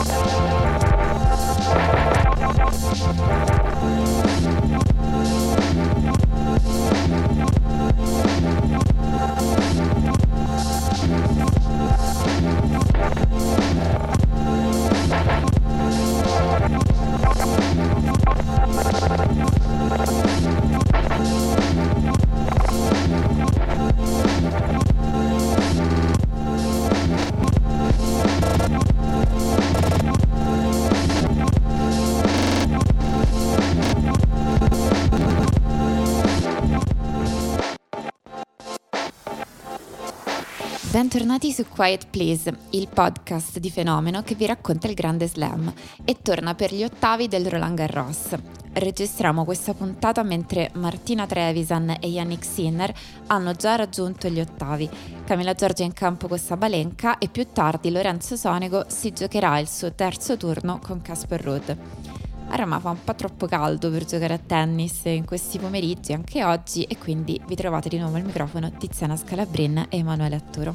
Música Bentornati su Quiet Please, il podcast di Fenomeno che vi racconta il grande slam e torna per gli ottavi del Roland Garros. Registriamo questa puntata mentre Martina Trevisan e Yannick Sinner hanno già raggiunto gli ottavi. Camilla Giorgia in campo con Sabalenka e più tardi Lorenzo Sonego si giocherà il suo terzo turno con Casper Ruud. A Roma fa un po' troppo caldo per giocare a tennis in questi pomeriggi, anche oggi, e quindi vi trovate di nuovo al microfono Tiziana Scalabrin e Emanuele Atturo.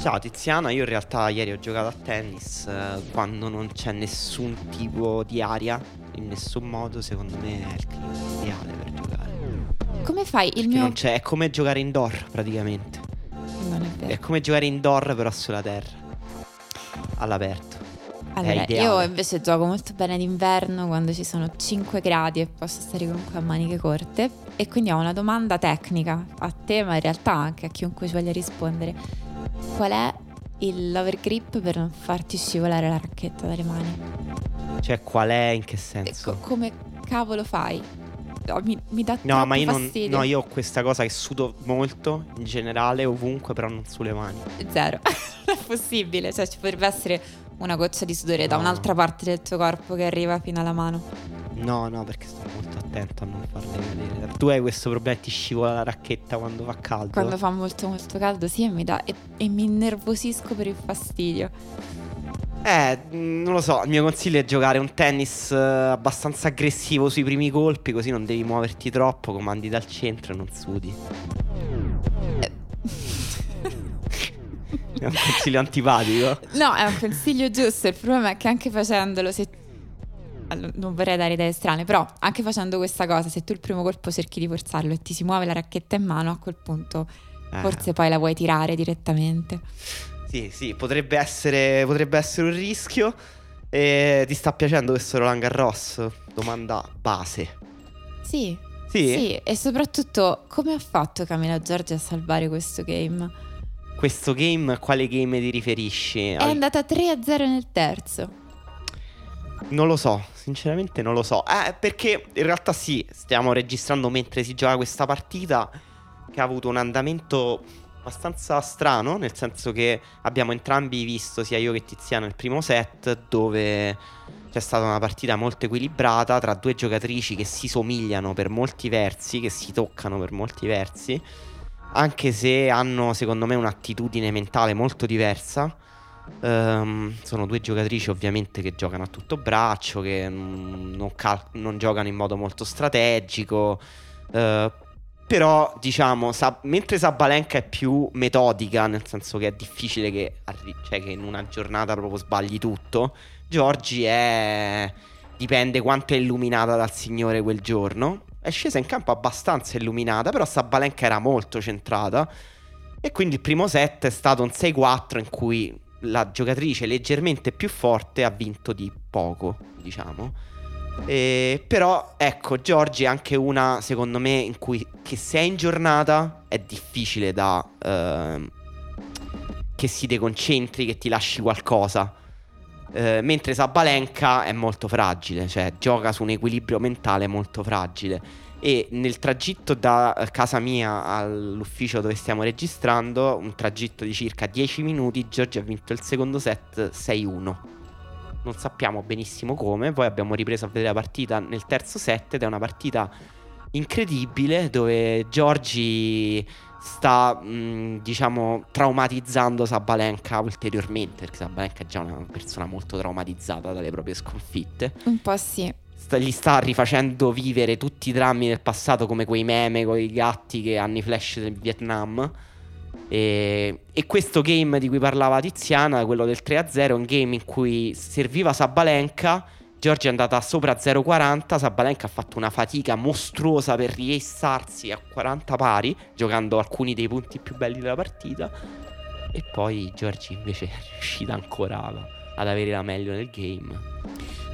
Ciao Tiziana, io in realtà ieri ho giocato a tennis eh, quando non c'è nessun tipo di aria, in nessun modo, secondo me è il clima ideale per giocare. Come fai il Perché mio... non c'è, è come giocare indoor praticamente. Non è vero. È come giocare indoor però sulla terra, all'aperto. Allora, io invece gioco molto bene d'inverno quando ci sono 5 gradi e posso stare comunque a maniche corte. E quindi ho una domanda tecnica a te, ma in realtà anche a chiunque ci voglia rispondere. Qual è il lover grip per non farti scivolare la racchetta dalle mani? Cioè qual è, in che senso? co- come cavolo fai? No, mi, mi dà No, ma io non. fastidio. No, io ho questa cosa che sudo molto in generale, ovunque, però non sulle mani. Zero. non è possibile. Cioè, ci potrebbe essere una goccia di sudore da No. un'altra parte del tuo corpo che arriva fino alla mano. No, no, perché sto molto attento a non farle vedere. Tu hai questo problema ti scivola la racchetta quando fa caldo? Quando fa molto molto caldo, sì, e mi dà. E, e mi innervosisco per il fastidio. Eh, non lo so, il mio consiglio è giocare un tennis eh, abbastanza aggressivo sui primi colpi, così non devi muoverti troppo, comandi dal centro e non sudi. È un consiglio antipatico. No, è un consiglio giusto. Il problema è che anche facendolo, se. Non vorrei dare idee strane, però anche facendo questa cosa, se tu il primo colpo cerchi di forzarlo e ti si muove la racchetta in mano, a quel punto Eh, forse poi la vuoi tirare direttamente. Sì, sì, potrebbe essere, potrebbe essere un rischio. E ti sta piacendo questo Roland Garros? Domanda base. Sì, Sì? sì, e soprattutto come ha fatto Camilla Giorgi a salvare questo game? Questo game, a quale game ti riferisci? È Al- andata 3-0 nel terzo. Non lo so, sinceramente non lo so. Eh, perché in realtà sì, stiamo registrando mentre si gioca questa partita che ha avuto un andamento abbastanza strano, nel senso che abbiamo entrambi visto, sia io che Tiziana, il primo set, dove c'è stata una partita molto equilibrata tra due giocatrici che si somigliano per molti versi, che si toccano per molti versi, anche se hanno secondo me un'attitudine mentale molto diversa. Ehm, sono due giocatrici ovviamente che giocano a tutto braccio, che mm, non, cal- non giocano in modo molto strategico. eh, però diciamo, Sa- mentre Sabalenka è più metodica, nel senso che è difficile che, arri- cioè che in una giornata proprio sbagli tutto, Giorgi è... dipende quanto è illuminata dal Signore quel giorno. È scesa in campo abbastanza illuminata, però Sabalenka era molto centrata. E quindi il primo set è stato un 6-4 in cui la giocatrice leggermente più forte ha vinto di poco, diciamo. E, però ecco, Giorgi è anche una, secondo me, in cui che se è in giornata è difficile da... ehm, che si deconcentri, che ti lasci qualcosa. Eh, mentre Sabalenka è molto fragile, cioè gioca su un equilibrio mentale molto fragile. E nel tragitto da eh, casa mia all'ufficio dove stiamo registrando, un tragitto di circa 10 minuti, Giorgi ha vinto il secondo set 6-1. Non sappiamo benissimo come, poi abbiamo ripreso a vedere la partita nel terzo set ed è una partita incredibile dove Giorgi sta, mh, diciamo, traumatizzando Sabalenka ulteriormente, perché Sabalenka è già una persona molto traumatizzata dalle proprie sconfitte Un po' sì. Gli sta rifacendo vivere tutti i drammi del passato come quei meme con i gatti che hanno i flash del Vietnam E, e, questo game di cui parlava Tiziana, quello del 3-0, è un game in cui serviva Sabalenka. Giorgia è andata sopra 0-40. Sabalenka ha fatto una fatica mostruosa per riessarsi a 40 pari, giocando alcuni dei punti più belli della partita. E poi Giorgi invece è riuscita ancora ad avere la meglio nel game.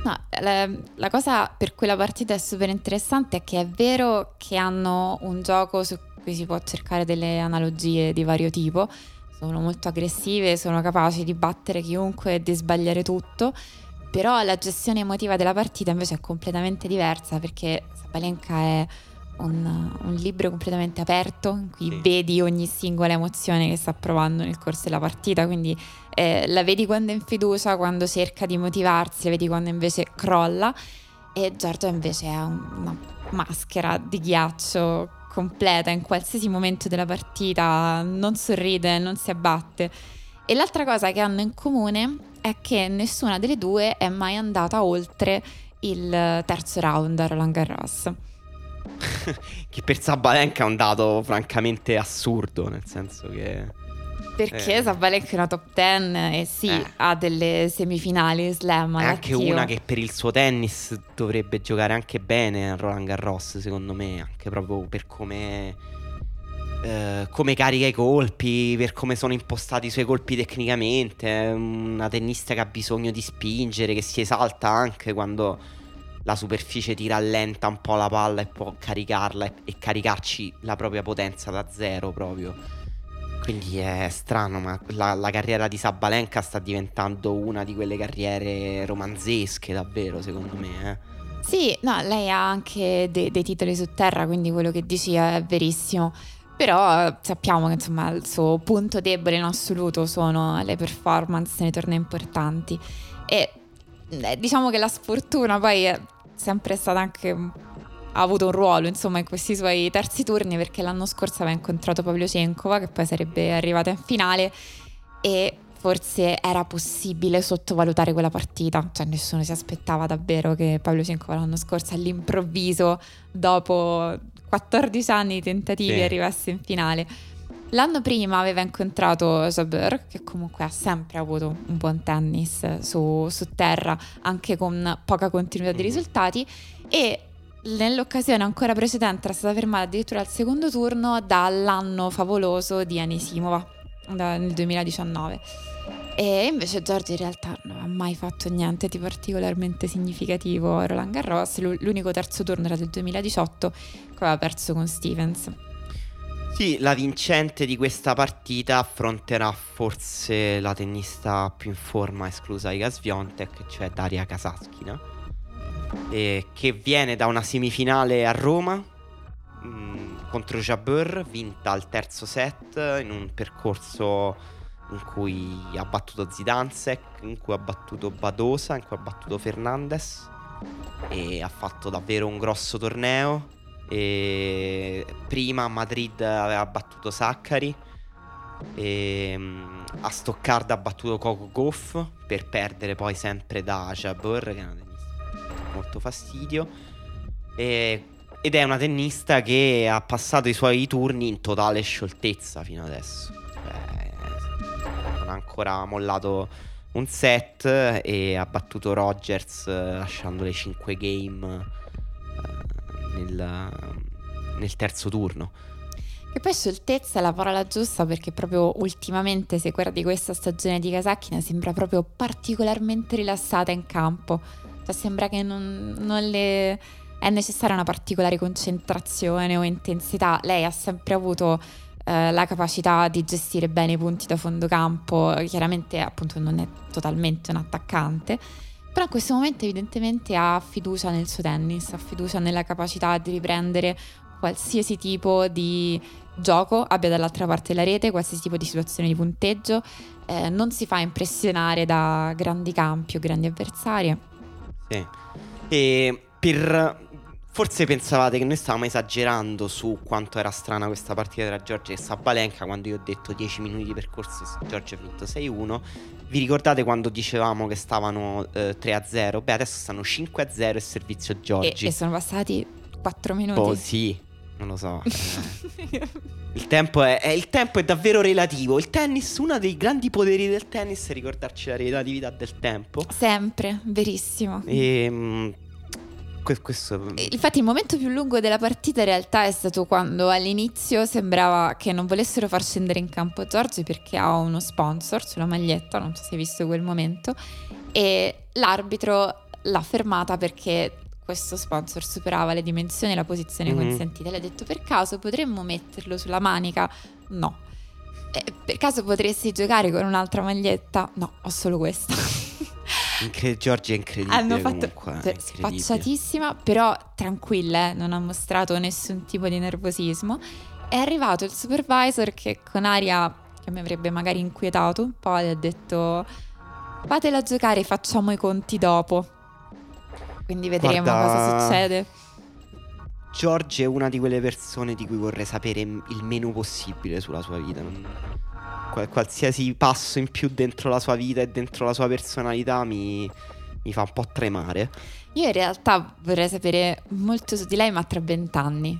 No, la, la, cosa per cui la partita è super interessante è che è vero che hanno un gioco su cui si può cercare delle analogie di vario tipo, sono molto aggressive, sono capaci di battere chiunque e di sbagliare tutto, però la gestione emotiva della partita invece è completamente diversa perché Sabalenka è un, un, libro completamente aperto in cui sì. vedi ogni singola emozione che sta provando nel corso della partita, quindi eh, la vedi quando è in fiducia, quando cerca di motivarsi, la vedi quando invece crolla e Giorgio invece è una maschera di ghiaccio completa in qualsiasi momento della partita, non sorride, non si abbatte. E l'altra cosa che hanno in comune è che nessuna delle due è mai andata oltre il terzo round a Roland Garros. che per Sabalenka è un dato francamente assurdo, nel senso che... Perché eh. Sabalenka è una top 10 e sì, eh. ha delle semifinali slam. È anche una che per il suo tennis dovrebbe giocare anche bene a Roland Garros, secondo me, anche proprio per come... Uh, come carica i colpi, per come sono impostati i suoi colpi tecnicamente. Una tennista che ha bisogno di spingere, che si esalta anche quando la superficie ti rallenta un po' la palla e può caricarla e, e caricarci la propria potenza da zero proprio. Quindi è strano, ma la, la, carriera di Sabalenka sta diventando una di quelle carriere romanzesche, davvero, secondo me. Eh. Sì, no, lei ha anche de- dei titoli su terra, quindi quello che dici è verissimo. Però sappiamo che insomma il suo punto debole in assoluto sono le performance nei tornei importanti. E eh, diciamo che la sfortuna poi è sempre stata anche ha avuto un ruolo insomma in questi suoi terzi turni perché l'anno scorso aveva incontrato Pavlyuchenkova che poi sarebbe arrivata in finale e forse era possibile sottovalutare quella partita, cioè nessuno si aspettava davvero che Pavlyuchenkova l'anno scorso all'improvviso dopo 14 anni di tentativi sì. arrivasse in finale. L'anno prima aveva incontrato Jabeur, che comunque ha sempre avuto un buon tennis su, su terra, anche con poca continuità di mm. risultati, e nell'occasione ancora precedente era stata fermata addirittura al secondo turno dall'anno favoloso di Anisimova, nel 2019. E invece Giorgio in realtà non ha mai fatto niente di particolarmente significativo a Roland Garros, l'unico terzo turno era del 2018 che aveva perso con Stevens. Sì, la vincente di questa partita affronterà forse la tennista più in forma esclusa Iga Swiatek, cioè Daria Kasatkina, che viene da una semifinale a Roma mh, mm, contro Jabeur, vinta al terzo set in un percorso in cui ha battuto Zidansek, in cui ha battuto Badosa, in cui ha battuto Fernandez e ha fatto davvero un grosso torneo e prima a Madrid aveva battuto Saccari. Mm, a Stoccarda ha battuto Coco Goff per perdere poi sempre da Jabeur, che è una tennista molto fastidio. E, ed è una tennista che ha passato i suoi turni in totale scioltezza fino adesso. Cioè, non ha ancora mollato un set e ha battuto Rogers lasciandole 5 game nel, nel terzo turno. E poi scioltezza è la parola giusta perché proprio ultimamente se guardi questa stagione di Kasacchina sembra proprio particolarmente rilassata in campo. Cioè sembra che non, non le è necessaria una particolare concentrazione o intensità. Lei ha sempre avuto eh, la capacità di gestire bene i punti da fondo campo, chiaramente appunto non è totalmente un attaccante però in questo momento evidentemente ha fiducia nel suo tennis, ha fiducia nella capacità di riprendere qualsiasi tipo di gioco abbia dall'altra parte della rete, qualsiasi tipo di situazione di punteggio, eh, non si fa impressionare da grandi campi o grandi avversari. Sì. E per Forse pensavate che noi stavamo esagerando su quanto era strana questa partita tra Giorgia e Sabalenka quando io ho detto 10 minuti di percorso e Giorgia ha vinto 6-1. Vi ricordate quando dicevamo che stavano eh, 3-0? Beh, adesso stanno 5-0 e servizio Giorgi. E, e sono passati 4 minuti. Oh, sì. Non lo so. Il, tempo è, è, il tempo è davvero relativo. Il tennis, uno dei grandi poteri del tennis è ricordarci la relatività del tempo. Sempre, verissimo. E... Ehm, questo... Infatti il momento più lungo della partita in realtà è stato quando all'inizio sembrava che non volessero far scendere in campo Giorgi perché ha uno sponsor sulla maglietta, non so se hai visto quel momento, e l'arbitro l'ha fermata perché questo sponsor superava le dimensioni e la posizione mm-hmm. consentita. Le ha detto per caso potremmo metterlo sulla manica? No. Eh, per caso potresti giocare con un'altra maglietta? No, ho solo questa. Incred- Giorgia è incredibile. Hanno fatto comunque, spacciatissima, però tranquilla, eh, non ha mostrato nessun tipo di nervosismo. È arrivato il supervisor che con aria che mi avrebbe magari inquietato un po' le ha detto fatela giocare, facciamo i conti dopo. Quindi vedremo Guarda, cosa succede. Giorgio è una di quelle persone di cui vorrei sapere il meno possibile sulla sua vita. Qualsiasi passo in più dentro la sua vita e dentro la sua personalità mi, mi fa un po' tremare. Io in realtà vorrei sapere molto su di lei, ma tra vent'anni.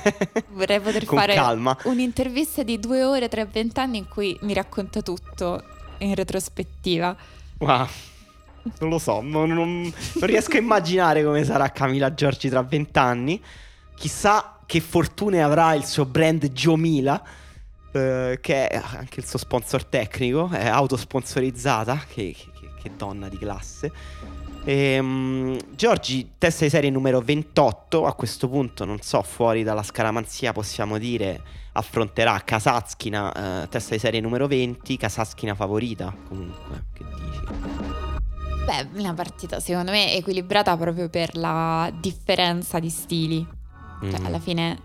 vorrei poter fare calma. un'intervista di due ore tra vent'anni in cui mi racconta tutto in retrospettiva. Wow. Non lo so, non, non, non riesco a immaginare come sarà Camila Giorgi tra vent'anni. Chissà che fortune avrà il suo brand Giomila, eh, che è anche il suo sponsor tecnico, è autosponsorizzata, che, che, che donna di classe. E, um, Giorgi, testa di serie numero 28, a questo punto non so, fuori dalla scaramanzia possiamo dire affronterà Kasatkina, eh, testa di serie numero 20, Kasatkina favorita comunque, che dici? Beh, una partita secondo me equilibrata proprio per la differenza di stili. Mm. Cioè, alla fine,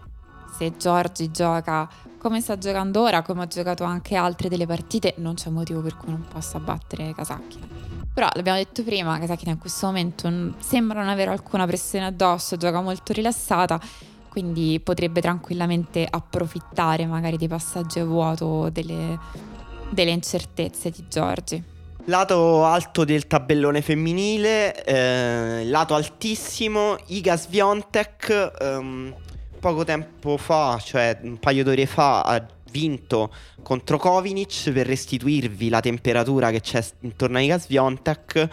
se Giorgi gioca come sta giocando ora, come ha giocato anche altre delle partite, non c'è motivo per cui non possa battere Kasacchina. Però l'abbiamo detto prima, Kasacchina in questo momento non, sembra non avere alcuna pressione addosso, gioca molto rilassata, quindi potrebbe tranquillamente approfittare magari dei passaggi a vuoto, delle, delle incertezze di Giorgi. Lato alto del tabellone femminile, eh, lato altissimo, Iga Sviontek um, poco tempo fa, cioè un paio d'ore fa, ha vinto contro Kovinic per restituirvi la temperatura che c'è intorno a Iga Sviontek.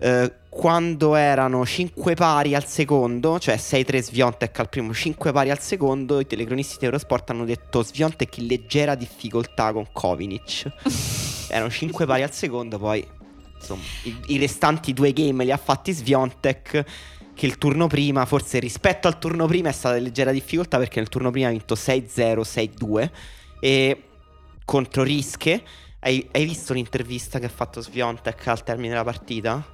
Eh, quando erano 5 pari al secondo, cioè 6-3 Sviontek al primo, 5 pari al secondo, i telecronisti di Eurosport hanno detto Sviontek in leggera difficoltà con Kovinic. erano 5 pari al secondo, poi insomma i, i, restanti due game li ha fatti Sviontek che il turno prima, forse rispetto al turno prima è stata leggera difficoltà perché nel turno prima ha vinto 6-0, 6-2 e contro Rische. Hai, hai visto l'intervista che ha fatto Sviontek al termine della partita?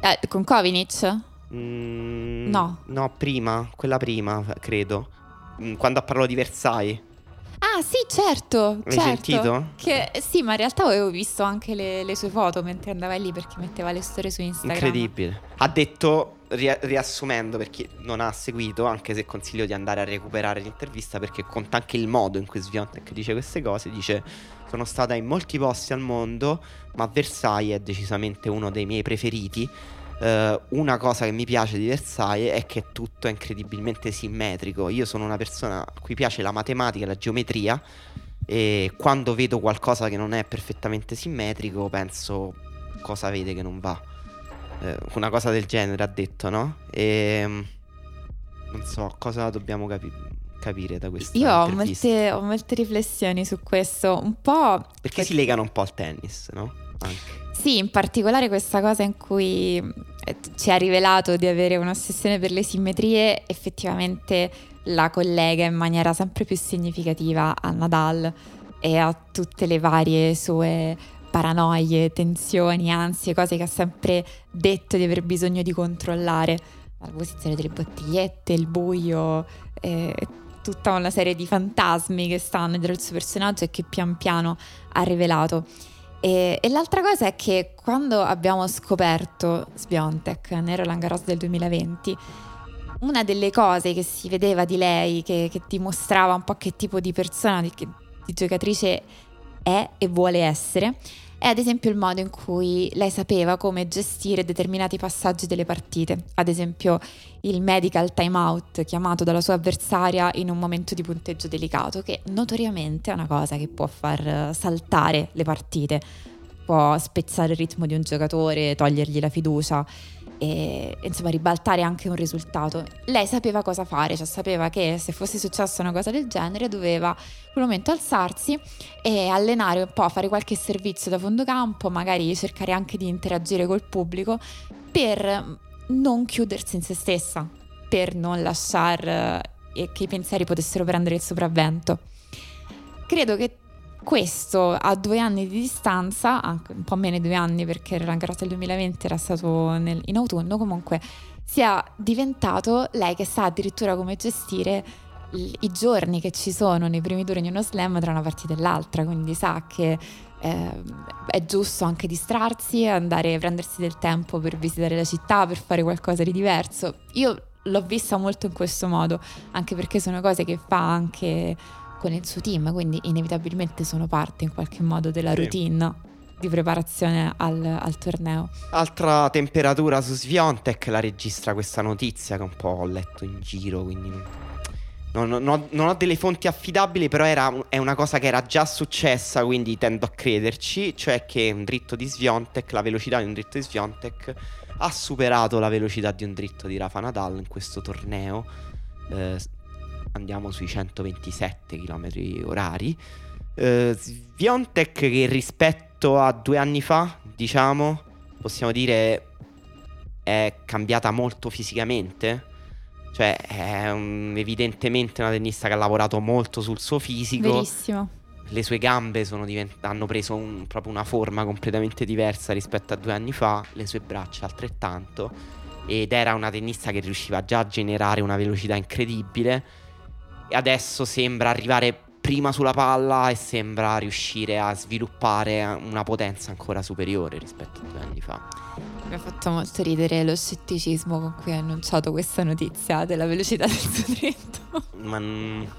Eh, con Kovinic? Mm, no. No, prima, quella prima, credo. Mm, quando ha parlato di Versailles. Ah sì, certo. Hai certo. sentito? Che, sì, ma in realtà avevo visto anche le, le, sue foto mentre andava lì perché metteva le storie su Instagram. Incredibile. Ha detto, ri- riassumendo per chi non ha seguito, anche se consiglio di andare a recuperare l'intervista perché conta anche il modo in cui Sviontek dice queste cose, dice sono stata in molti posti al mondo, ma Versailles è decisamente uno dei miei preferiti Uh, una cosa che mi piace di Versailles è che tutto è incredibilmente simmetrico. Io sono una persona a cui piace la matematica e la geometria e quando vedo qualcosa che non è perfettamente simmetrico penso cosa vede che non va. Uh, una cosa del genere ha detto, no? E um, non so cosa dobbiamo capire capire da questa Io ho molte, ho molte, riflessioni su questo, un po'... Perché, perché si legano un po' al tennis, no? Anche. Sì, in particolare questa cosa in cui eh, ci ha rivelato di avere un'ossessione per le simmetrie, effettivamente la collega in maniera sempre più significativa a Nadal e a tutte le varie sue paranoie, tensioni, ansie, cose che ha sempre detto di aver bisogno di controllare. La posizione delle bottigliette, il buio, eh, tutta una serie di fantasmi che stanno dietro il suo personaggio e che pian piano ha rivelato. E, e, l'altra cosa è che quando abbiamo scoperto Sbiontek nel Roland del 2020, una delle cose che si vedeva di lei, che, che dimostrava un po' che tipo di persona, di, di giocatrice è e vuole essere, è ad esempio il modo in cui lei sapeva come gestire determinati passaggi delle partite, ad esempio il medical timeout chiamato dalla sua avversaria in un momento di punteggio delicato, che notoriamente è una cosa che può far saltare le partite, può spezzare il ritmo di un giocatore, togliergli la fiducia e insomma ribaltare anche un risultato. Lei sapeva cosa fare, cioè sapeva che se fosse successa una cosa del genere doveva in quel momento alzarsi e allenare un po', fare qualche servizio da fondo campo, magari cercare anche di interagire col pubblico per non chiudersi in se stessa, per non lasciare eh, che i pensieri potessero prendere il sopravvento. Credo che questo a due anni di distanza, anche un po' meno di due anni perché Roland Garros del 2020 era stato nel, in autunno, comunque sia diventato lei che sa addirittura come gestire i giorni che ci sono nei primi turni di uno slam tra una partita e l'altra, quindi sa che eh, è giusto anche distrarsi, andare a prendersi del tempo per visitare la città, per fare qualcosa di diverso. Io l'ho vista molto in questo modo, anche perché sono cose che fa anche con il suo team, quindi inevitabilmente sono parte in qualche modo della sì. routine di preparazione al, al, torneo. Altra temperatura su Sviontek la registra questa notizia che un po' ho letto in giro, quindi non, non, ho, non ho, delle fonti affidabili, però era, è una cosa che era già successa, quindi tendo a crederci, cioè che un dritto di Sviontek, la velocità di un dritto di Sviontek ha superato la velocità di un dritto di Rafa Nadal in questo torneo. Eh, andiamo sui 127 km orari. Uh, Sviontek che rispetto a due anni fa, diciamo, possiamo dire è cambiata molto fisicamente. Cioè, è un, evidentemente una tennista che ha lavorato molto sul suo fisico. Verissimo. Le sue gambe divent- hanno preso un, proprio una forma completamente diversa rispetto a due anni fa, le sue braccia altrettanto. Ed era una tennista che riusciva già a generare una velocità incredibile e adesso sembra arrivare prima sulla palla e sembra riuscire a sviluppare una potenza ancora superiore rispetto a due anni fa. Mi ha fatto molto ridere lo scetticismo con cui ha annunciato questa notizia della velocità del suo dritto. Ma non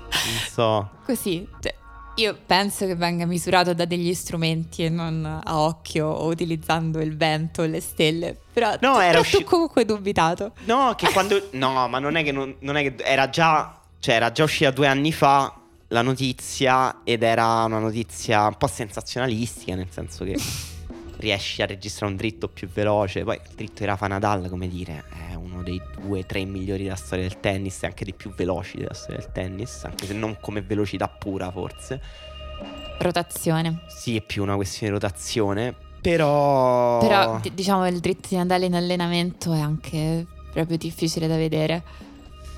so. Così, cioè, io penso che venga misurato da degli strumenti e non a occhio o utilizzando il vento e le stelle. Però no, tu, era usci- comunque dubitato. No, che quando... no, ma non è che, non, non è che era già cioè, era già uscita due anni fa la notizia ed era una notizia un po' sensazionalistica, nel senso che riesci a registrare un dritto più veloce. Poi il dritto di Rafa Nadal, come dire, è uno dei due, tre migliori della storia del tennis e anche dei più veloci della storia del tennis, anche se non come velocità pura, forse. Rotazione. Sì, è più una questione di rotazione. Però. Però, d- diciamo, il dritto di Nadal in allenamento è anche proprio difficile da vedere.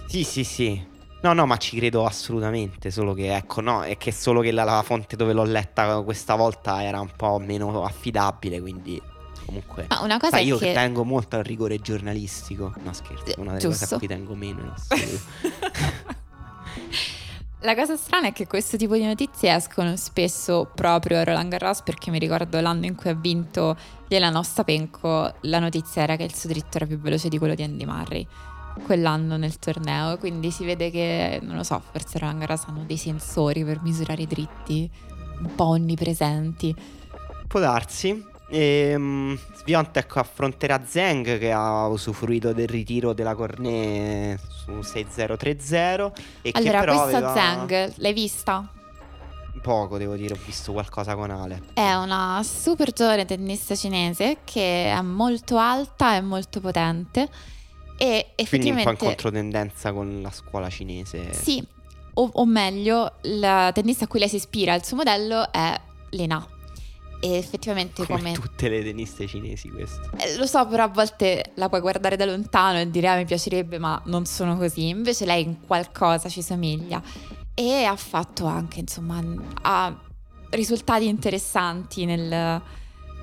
Sì, sì, sì. No, no, ma ci credo assolutamente. Solo che, ecco, no, è che solo che la, la fonte dove l'ho letta questa volta era un po' meno affidabile. Quindi, comunque, ma una cosa sai, io che... tengo molto al rigore giornalistico. No, scherzo, è una delle Giusto. cose a cui tengo meno in assoluto. La cosa strana è che questo tipo di notizie escono spesso proprio a Roland Garros perché mi ricordo l'anno in cui ha vinto Jelena Ostapenko, la notizia era che il suo dritto era più veloce di quello di Andy Murray quell'anno nel torneo, quindi si vede che, non lo so, forse Rangaras hanno dei sensori per misurare i dritti un po' onnipresenti. Può darsi. Ehm, Sviontek affronterà Zeng che ha usufruito del ritiro della Cornet su 6-0-3-0 e allora, che però questa aveva... Zeng l'hai vista? Poco devo dire, ho visto qualcosa con Ale. È una super giovane tennista cinese che è molto alta e molto potente e effettivamente... Quindi un po' in controtendenza con la scuola cinese. Sì, o, o meglio, la tennista a cui lei si ispira, il suo modello è Lena. E effettivamente come... come... tutte le tenniste cinesi questo. Eh, lo so, però a volte la puoi guardare da lontano e dire ah mi piacerebbe, ma non sono così. Invece lei in qualcosa ci somiglia. E ha fatto anche, insomma, ha risultati interessanti nel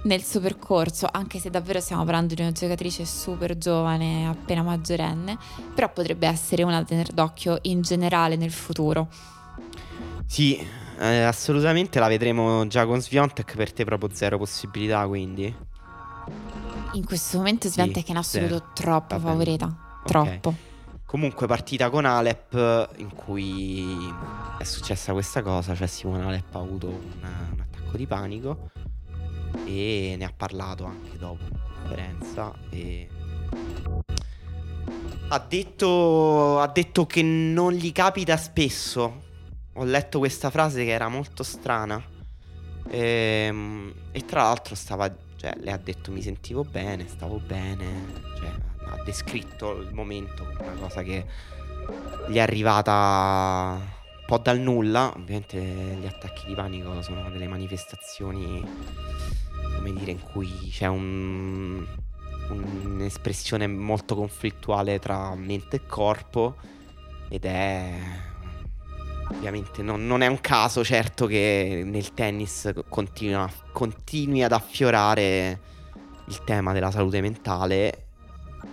nel suo percorso, anche se davvero stiamo parlando di una giocatrice super giovane, appena maggiorenne, però potrebbe essere una da tenere d'occhio in generale nel futuro. Sì, eh, assolutamente la vedremo già con Sviontek, per te proprio zero possibilità quindi? In questo momento Sviontek sì, è in assoluto zero. troppo favorita, troppo. Okay. Comunque partita con Alep in cui è successa questa cosa, cioè Simone Alep ha avuto un, un attacco di panico e ne ha parlato anche dopo la conferenza e ha detto, ha detto che non gli capita spesso. Ho letto questa frase che era molto strana. E, ehm, e tra l'altro stava, cioè, le ha detto mi sentivo bene, stavo bene. Cioè, ha descritto il momento come una cosa che gli è arrivata po' dal nulla. Ovviamente gli attacchi di panico sono delle manifestazioni, come dire, in cui c'è un, un'espressione molto conflittuale tra mente e corpo ed è ovviamente non, non, è un caso certo che nel tennis continua, continui ad affiorare il tema della salute mentale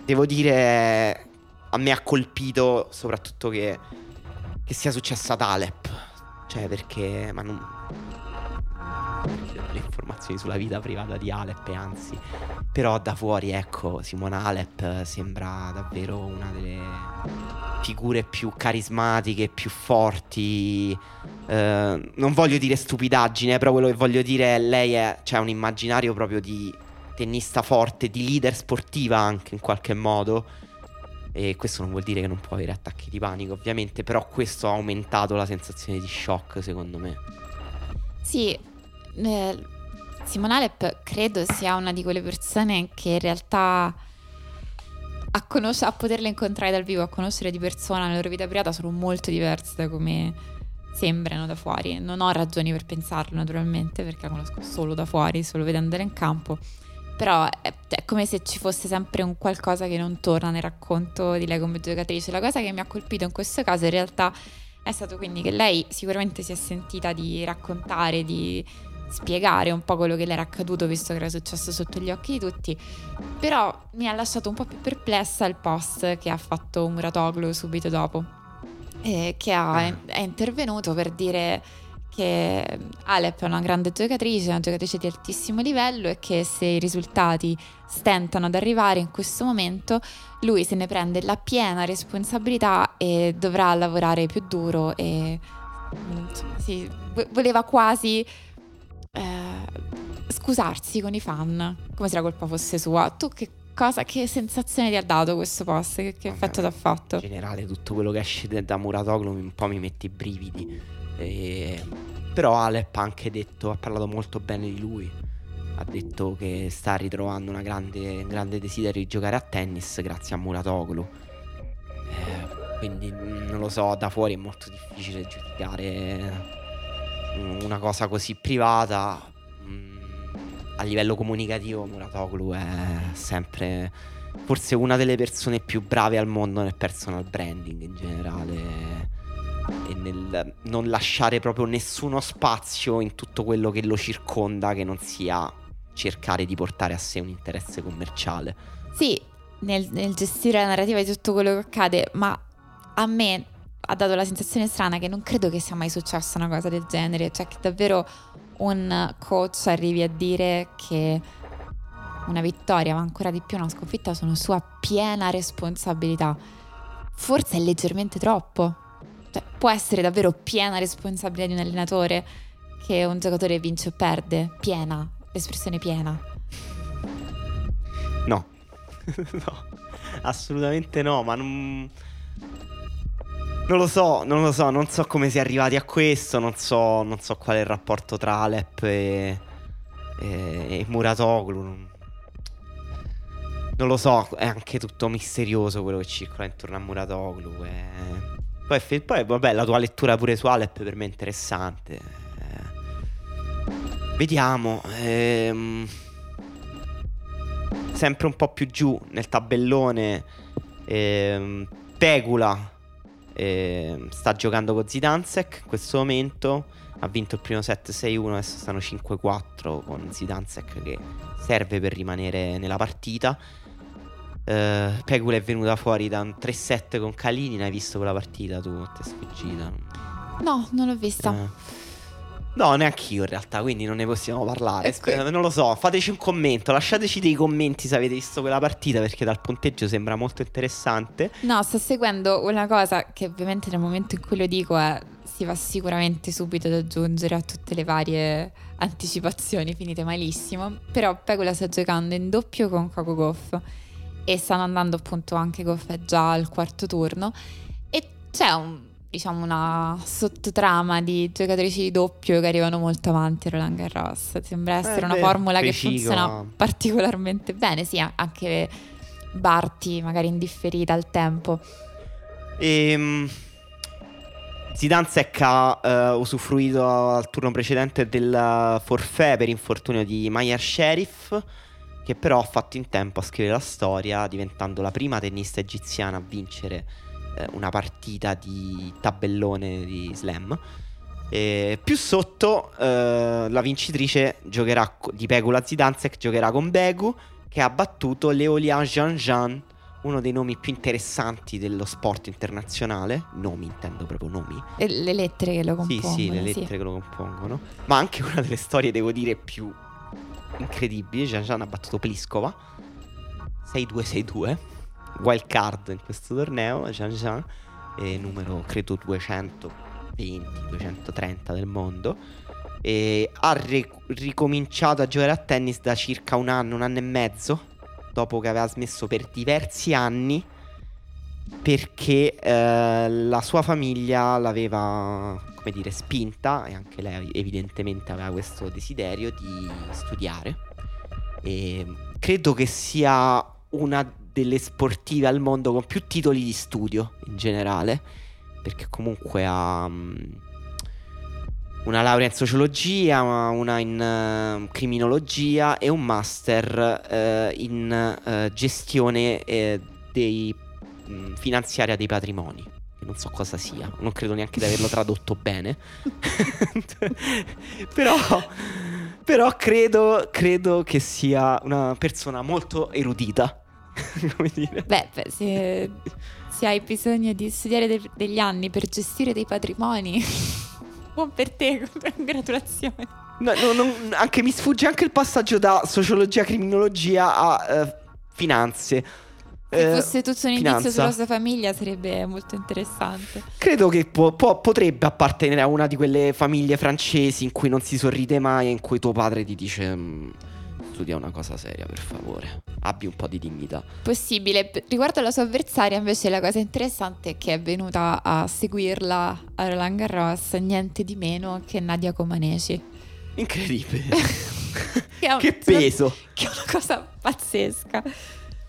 devo dire a me ha colpito soprattutto che, che sia successo ad Alep. Cioè, perché. Ma non. Le informazioni sulla vita privata di Alep, anzi. Però da fuori, ecco, Simona Alep sembra davvero una delle figure più carismatiche, più forti. Eh, non voglio dire stupidaggine, però quello che voglio dire è lei è, cioè, un immaginario proprio di tennista forte, di leader sportiva anche in qualche modo e questo non vuol dire che non può avere attacchi di panico, ovviamente, però questo ha aumentato la sensazione di shock, secondo me. Sì, eh, Simone Alep credo sia una di quelle persone che in realtà a, conos- a poterle incontrare dal vivo, a conoscere di persona la loro vita privata sono molto diverse da come sembrano da fuori. Non ho ragioni per pensarlo, naturalmente, perché la conosco solo da fuori, solo vedendole in campo. Però è, è, come se ci fosse sempre un qualcosa che non torna nel racconto di lei come giocatrice. La cosa che mi ha colpito in questo caso in realtà è stato quindi che lei sicuramente si è sentita di raccontare, di spiegare un po' quello che le era accaduto visto che era successo sotto gli occhi di tutti. Però mi ha lasciato un po' più perplessa il post che ha fatto Muratoglu subito dopo. Eh, che ha, ah. è intervenuto per dire che Alep è una grande giocatrice, una giocatrice di altissimo livello e che se i risultati stentano ad arrivare in questo momento, lui se ne prende la piena responsabilità e dovrà lavorare più duro e insomma, sì, voleva quasi eh, scusarsi con i fan, come se la colpa fosse sua. Tu che cosa, che sensazione ti ha dato questo post? Che, che effetto ti ha fatto? In generale tutto quello che esce da Muratoglu un po' mi mette i brividi e... Però Alep ha anche detto, ha parlato molto bene di lui. Ha detto che sta ritrovando grande, un grande desiderio di giocare a tennis grazie a Muratoglu. Eh, quindi non lo so, da fuori è molto difficile giudicare una cosa così privata. Mm, a livello comunicativo Muratoglu è sempre forse una delle persone più brave al mondo nel personal branding in generale e nel non lasciare proprio nessuno spazio in tutto quello che lo circonda che non sia cercare di portare a sé un interesse commerciale. Sì, nel, nel gestire la narrativa di tutto quello che accade, ma a me ha dato la sensazione strana che non credo che sia mai successa una cosa del genere, cioè che davvero un coach arrivi a dire che una vittoria, ma ancora di più una sconfitta, sono sua piena responsabilità. Forse è leggermente troppo. Cioè, può essere davvero piena responsabilità di un allenatore che un giocatore vince o perde? Piena, l'espressione piena. No, no, assolutamente no, ma non... Non lo so, non lo so, non so come si è arrivati a questo, non so, non so qual è il rapporto tra Alep e, e, e Muratoglu. Non, non lo so, è anche tutto misterioso quello che circola intorno a Muratoglu. E... Poi, poi, vabbè, la tua lettura pure su Alep per me è interessante. Eh, vediamo. Ehm, sempre un po' più giù nel tabellone. Ehm, Pegula ehm, sta giocando con Zidansek in questo momento. Ha vinto il primo set 6-1, adesso stanno 5-4 con Zidansek che serve per rimanere nella partita. Uh, Pegula è venuta fuori da un 3-7 con Kalinin. Hai visto quella partita tu? Ti è sfuggita? No, non l'ho vista. Uh, no, neanche io in realtà, quindi non ne possiamo parlare. Que- non lo so, fateci un commento, lasciateci dei commenti se avete visto quella partita perché dal punteggio sembra molto interessante. No, sto seguendo una cosa che ovviamente nel momento in cui lo dico è si va sicuramente subito ad aggiungere a tutte le varie anticipazioni finite malissimo, però Pegula sta giocando in doppio con Coco Goff e stanno andando appunto anche Goff già al quarto turno e c'è un, diciamo una sottotrama di giocatrici di doppio che arrivano molto avanti a Roland Garros. Sembra essere eh una beh, formula che funziona particolarmente bene, sì, anche Barti magari indifferita al tempo. Ehm Zidanzek ha uh, usufruito al turno precedente del forfè per infortunio di Mayer Sheriff, che però ha fatto in tempo a scrivere la storia, diventando la prima tennista egiziana a vincere uh, una partita di tabellone di slam. E più sotto uh, la vincitrice giocherà di Pegula Zidanzek giocherà con Begu che ha battuto Leolia Jean-Jean uno dei nomi più interessanti dello sport internazionale. Nomi, intendo proprio nomi. E le lettere che lo compongono. Sì, sì, le lettere sì. che lo compongono. Ma anche una delle storie, devo dire, più incredibili. Gian Gian ha battuto Pliskova 6-2-6-2. Wild card in questo torneo. Gian Gian, numero credo 220-230 del mondo. E ha ric- ricominciato a giocare a tennis da circa un anno, un anno e mezzo dopo che aveva smesso per diversi anni perché eh, la sua famiglia l'aveva, come dire, spinta e anche lei evidentemente aveva questo desiderio di studiare. E credo che sia una delle sportive al mondo con più titoli di studio in generale, perché comunque ha... Um, una laurea in sociologia, una in uh, criminologia e un master uh, in uh, gestione dei, mh, mm, finanziaria dei patrimoni. Non so cosa sia, non credo neanche di averlo tradotto bene. però, però credo, credo che sia una persona molto erudita. Come dire? Beh, se, se hai bisogno di studiare de- degli anni per gestire dei patrimoni buon per te, congratulazioni. No, no, non, anche, mi sfugge anche il passaggio da sociologia, criminologia a uh, finanze. Se eh, fosse tutto un finanza. indizio sulla sua famiglia sarebbe molto interessante. Credo che po- po- potrebbe appartenere a una di quelle famiglie francesi in cui non si sorride mai e in cui tuo padre ti dice... Mm, studia una cosa seria, per favore. Abbi un po' di dignità. Possibile. Riguardo alla sua avversaria, invece, la cosa interessante è che è venuta a seguirla a Roland Garros niente di meno che Nadia Comaneci. Incredibile. che, che peso. Che è una cosa pazzesca.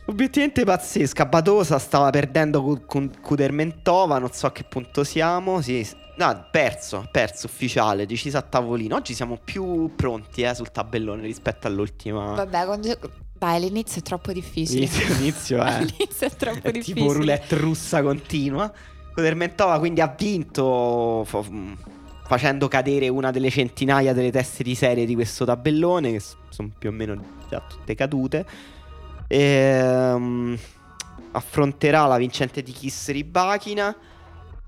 Obiettivamente pazzesca. Badosa stava perdendo con Kudermentova. Non so a che punto siamo. Sì, No, perso, perso ufficiale, deciso a tavolino. Oggi siamo più pronti eh, sul tabellone rispetto all'ultima. Vabbè, quando... Dai, l'inizio è troppo difficile. L'inizio, l'inizio, eh. l'inizio è troppo è difficile. Tipo roulette russa continua. Codermentova quindi ha vinto mm, facendo cadere una delle centinaia delle teste di serie di questo tabellone, che sono più o meno già tutte cadute. E, um, affronterà la vincente di Kiss Ribachina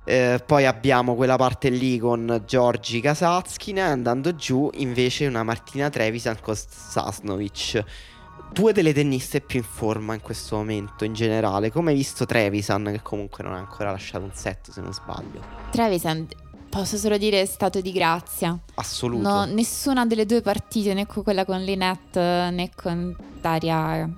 eh, poi abbiamo quella parte lì con Giorgi Kasatskine. Andando giù invece una Martina Trevisan con Sasnovic. Due delle tenniste più in forma in questo momento in generale. Come hai visto Trevisan, che comunque non ha ancora lasciato un set, se non sbaglio. Trevisan, posso solo dire, è stato di grazia. Assoluto. No, nessuna delle due partite, né con quella con Linette né con Daria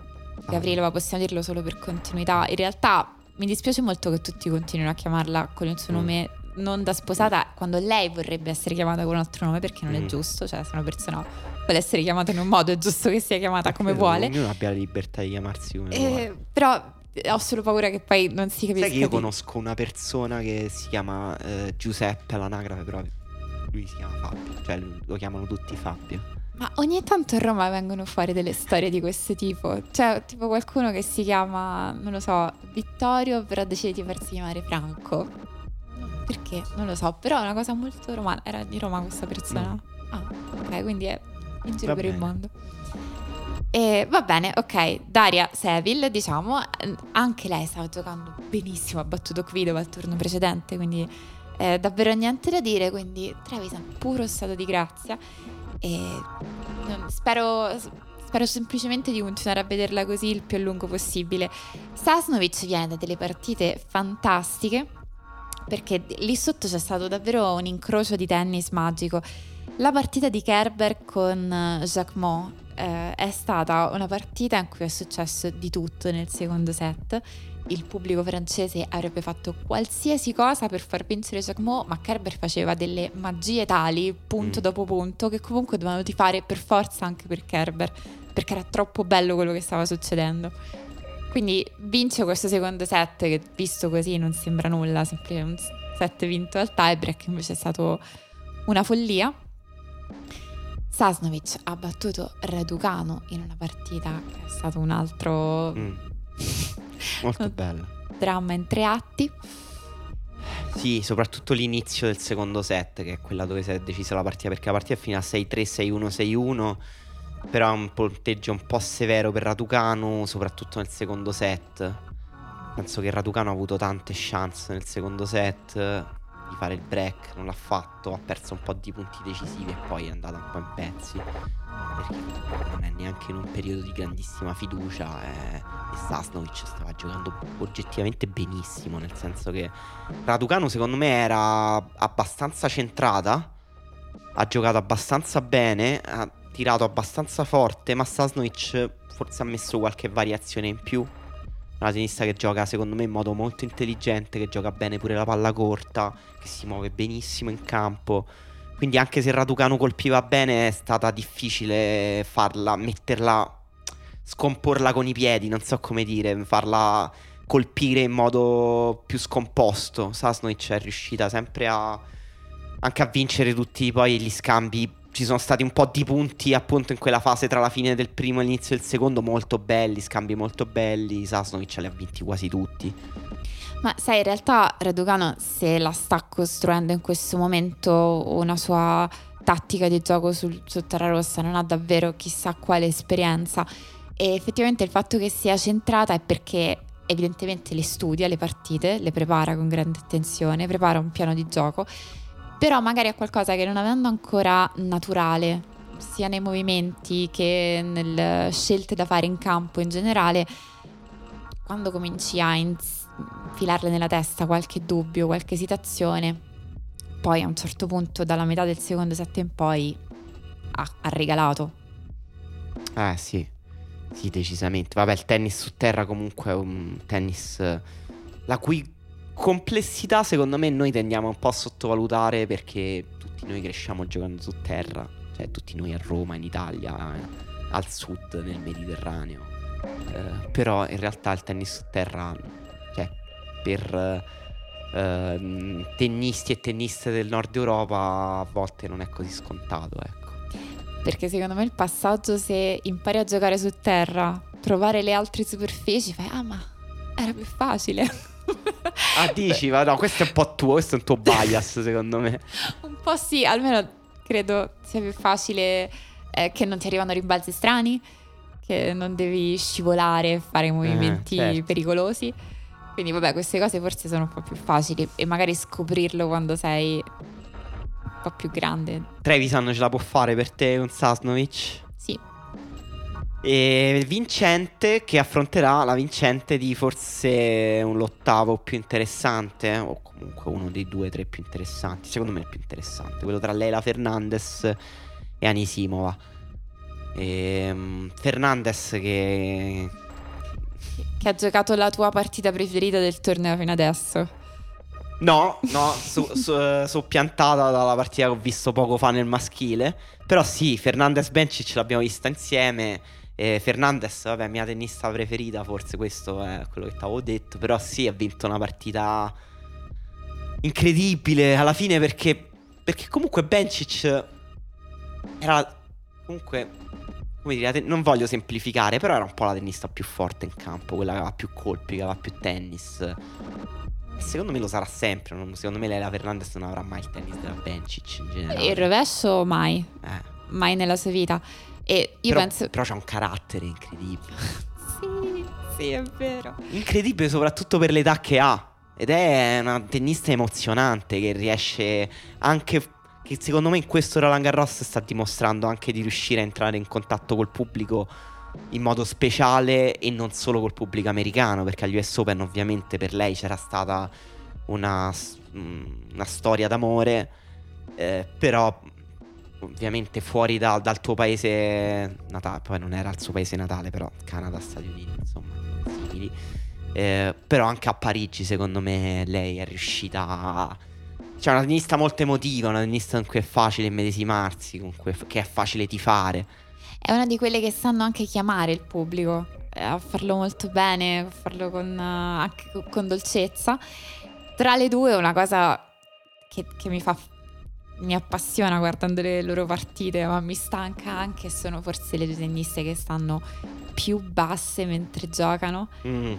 Gavrilova, possiamo dirlo solo per continuità. In realtà mi dispiace molto che tutti continuino a chiamarla con il suo mm. nome non da sposata quando lei vorrebbe essere chiamata con un altro nome perché non mm. è giusto, cioè se una persona vuole essere chiamata in un modo è giusto che sia chiamata come Credo vuole. Ognuno abbia la libertà di chiamarsi come eh, vuole. Però ho solo paura che poi non si capisca. Sai che io di... conosco una persona che si chiama eh, Giuseppe all'anagrafe, però lui si chiama Fabio, cioè lo chiamano tutti Fabio. Ma ogni tanto a Roma vengono fuori delle storie di questo tipo. Cioè, tipo qualcuno che si chiama, non lo so, Vittorio, però decide di farsi chiamare Franco. Perché? Non lo so, però è una cosa molto romana. Era di Roma questa persona? No. Ah, ok, quindi è in giro va per bene. il mondo. E va bene, ok. Daria Seville, diciamo, anche lei stava giocando benissimo, ha battuto Kvitova al turno precedente, quindi eh, davvero niente da dire, quindi Trevisan puro stato di grazia. E spero, spero semplicemente di continuare a vederla così il più a lungo possibile. Sasnovic viene da delle partite fantastiche. perché lì sotto c'è stato davvero un incrocio di tennis magico. La partita di Kerber con eh, Jacques Mo eh, è stata una partita in cui è successo di tutto nel secondo set. Il pubblico francese avrebbe fatto qualsiasi cosa per far vincere Jacques Mo, ma Kerber faceva delle magie tali, punto mm. dopo punto, che comunque dovevano tifare per forza anche per Kerber, perché era troppo bello quello che stava succedendo. Quindi vince questo secondo set che visto così non sembra nulla, semplicemente un set vinto al tiebreak, invece è stato una follia. Sasnovic ha battuto Raducano in una partita che è stato un altro mm. Molto bello. Dramma in tre atti. Sì, soprattutto l'inizio del secondo set, che è quella dove si è decisa la partita, perché la partita è finita 6-3, 6-1, 6-1 però è un punteggio un po' severo per Raducanu, soprattutto nel secondo set. Penso che Raducanu ha avuto tante chance nel secondo set fare il break, non l'ha fatto, ha perso un po' di punti decisivi e poi è andata un po' in pezzi. Perché non è neanche in un periodo di grandissima fiducia e, e Sasnovic stava giocando oggettivamente benissimo, nel senso che Raducanu secondo me era abbastanza centrata, ha giocato abbastanza bene, ha tirato abbastanza forte, ma Sasnovic forse ha messo qualche variazione in più. Una tenista che gioca secondo me in modo molto intelligente, che gioca bene pure la palla corta, che si muove benissimo in campo. Quindi anche se Raducanu colpiva bene è stata difficile farla, metterla, scomporla con i piedi, non so come dire, farla colpire in modo più scomposto. Sasnovic è riuscita sempre a anche a vincere tutti poi gli scambi ci sono stati un po' di punti appunto in quella fase tra la fine del primo e l'inizio del secondo molto belli, scambi molto belli, Sasnovic li ha vinti quasi tutti. Ma sai, in realtà Raducano se la sta costruendo in questo momento una sua tattica di gioco sul, su Terra Rossa, non ha davvero chissà quale esperienza e effettivamente il fatto che sia centrata è perché evidentemente le studia le partite, le prepara con grande attenzione, prepara un piano di gioco però magari è qualcosa che non avendo ancora naturale, sia nei movimenti che nelle scelte da fare in campo in generale, quando cominci a infilarle nella testa qualche dubbio, qualche esitazione, poi a un certo punto dalla metà del secondo set in poi ha, ha regalato. Eh sì, sì decisamente. Vabbè il tennis su terra comunque è un tennis la cui complessità secondo me noi tendiamo un po' a sottovalutare perché tutti noi cresciamo giocando su terra, cioè tutti noi a Roma, in Italia, al sud, nel Mediterraneo. Eh, però in realtà il tennis su terra, cioè per eh, tennisti e tenniste del nord Europa a volte non è così scontato, ecco. Perché secondo me il passaggio se impari a giocare su terra, provare le altre superfici, fai ah ma era più facile. ah, dici, ma no, questo è un po' tuo, questo è un tuo bias, secondo me. un po' sì, almeno credo sia più facile eh, che non ti arrivano rimbalzi strani, che non devi scivolare, fare movimenti eh, certo. pericolosi. Quindi vabbè, queste cose forse sono un po' più facili e magari scoprirlo quando sei un po' più grande. Trevisan ce la può fare per te con Sasnovic? Sì. E vincente che affronterà la vincente di forse un l'ottavo più interessante, o comunque uno dei due o tre più interessanti. Secondo me è il più interessante, quello tra Leila Fernandez e Anisimova. E, um, Fernandez che... che ha giocato la tua partita preferita del torneo fino adesso. No, no, su, su, su, piantata dalla partita che ho visto poco fa nel maschile. Però sì, Fernandez Bencic l'abbiamo vista insieme. E Fernandez, vabbè, mia tennista preferita, forse questo è quello che ti avevo detto. Però sì, ha vinto una partita incredibile alla fine perché, perché comunque Bencic era comunque, come dire, non voglio semplificare, però era un po' la tennista più forte in campo, quella che aveva più colpi, che aveva più tennis. Secondo me lo sarà sempre. secondo me Leila Fernandez non avrà mai il tennis della Bencic in generale. Il rovescio mai. Eh. Mai nella sua vita. E io però, penso... Però c'ha un carattere incredibile. sì, sì, è vero. Incredibile soprattutto per l'età che ha. Ed è una tennista emozionante che riesce anche... Che secondo me in questo Roland Garros sta dimostrando anche di riuscire a entrare in contatto col pubblico in modo speciale e non solo col pubblico americano, perché agli US Open ovviamente per lei c'era stata una, una storia d'amore, eh, però ovviamente fuori da, dal tuo paese natale, poi non era il suo paese natale, però Canada, Stati Uniti, insomma, simili. Eh, però anche a Parigi, secondo me, lei è riuscita a... C'è una tennista molto emotiva, una tennista con cui è facile immedesimarsi, è, che è facile tifare. È una di quelle che sanno anche chiamare il pubblico, eh, a farlo molto bene, a farlo con, uh, anche con dolcezza. Tra le due una cosa che, che mi fa mi appassiona guardando le loro partite, ma mi stanca anche. Sono forse le due tenniste che stanno più basse mentre giocano. Mm.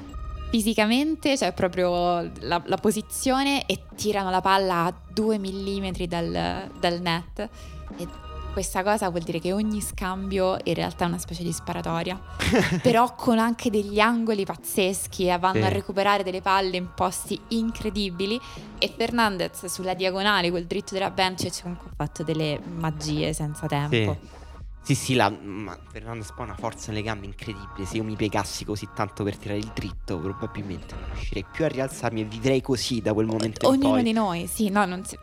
Fisicamente, cioè proprio la, la, posizione e tirano la palla a due millimetri dal, dal net. E questa cosa vuol dire che ogni scambio in realtà è una specie di sparatoria, però con anche degli angoli pazzeschi e vanno sì. a recuperare delle palle in posti incredibili e Fernandez sulla diagonale col dritto della bench comunque ha fatto delle magie senza tempo. Sì. Sì, sì, la, ma Fernando poi ha una forza nelle gambe incredibile. Se io mi piegassi così tanto per tirare il dritto, probabilmente non riuscirei più a rialzarmi e vivrei così da quel momento ognuno in poi. di noi, sì, no, si,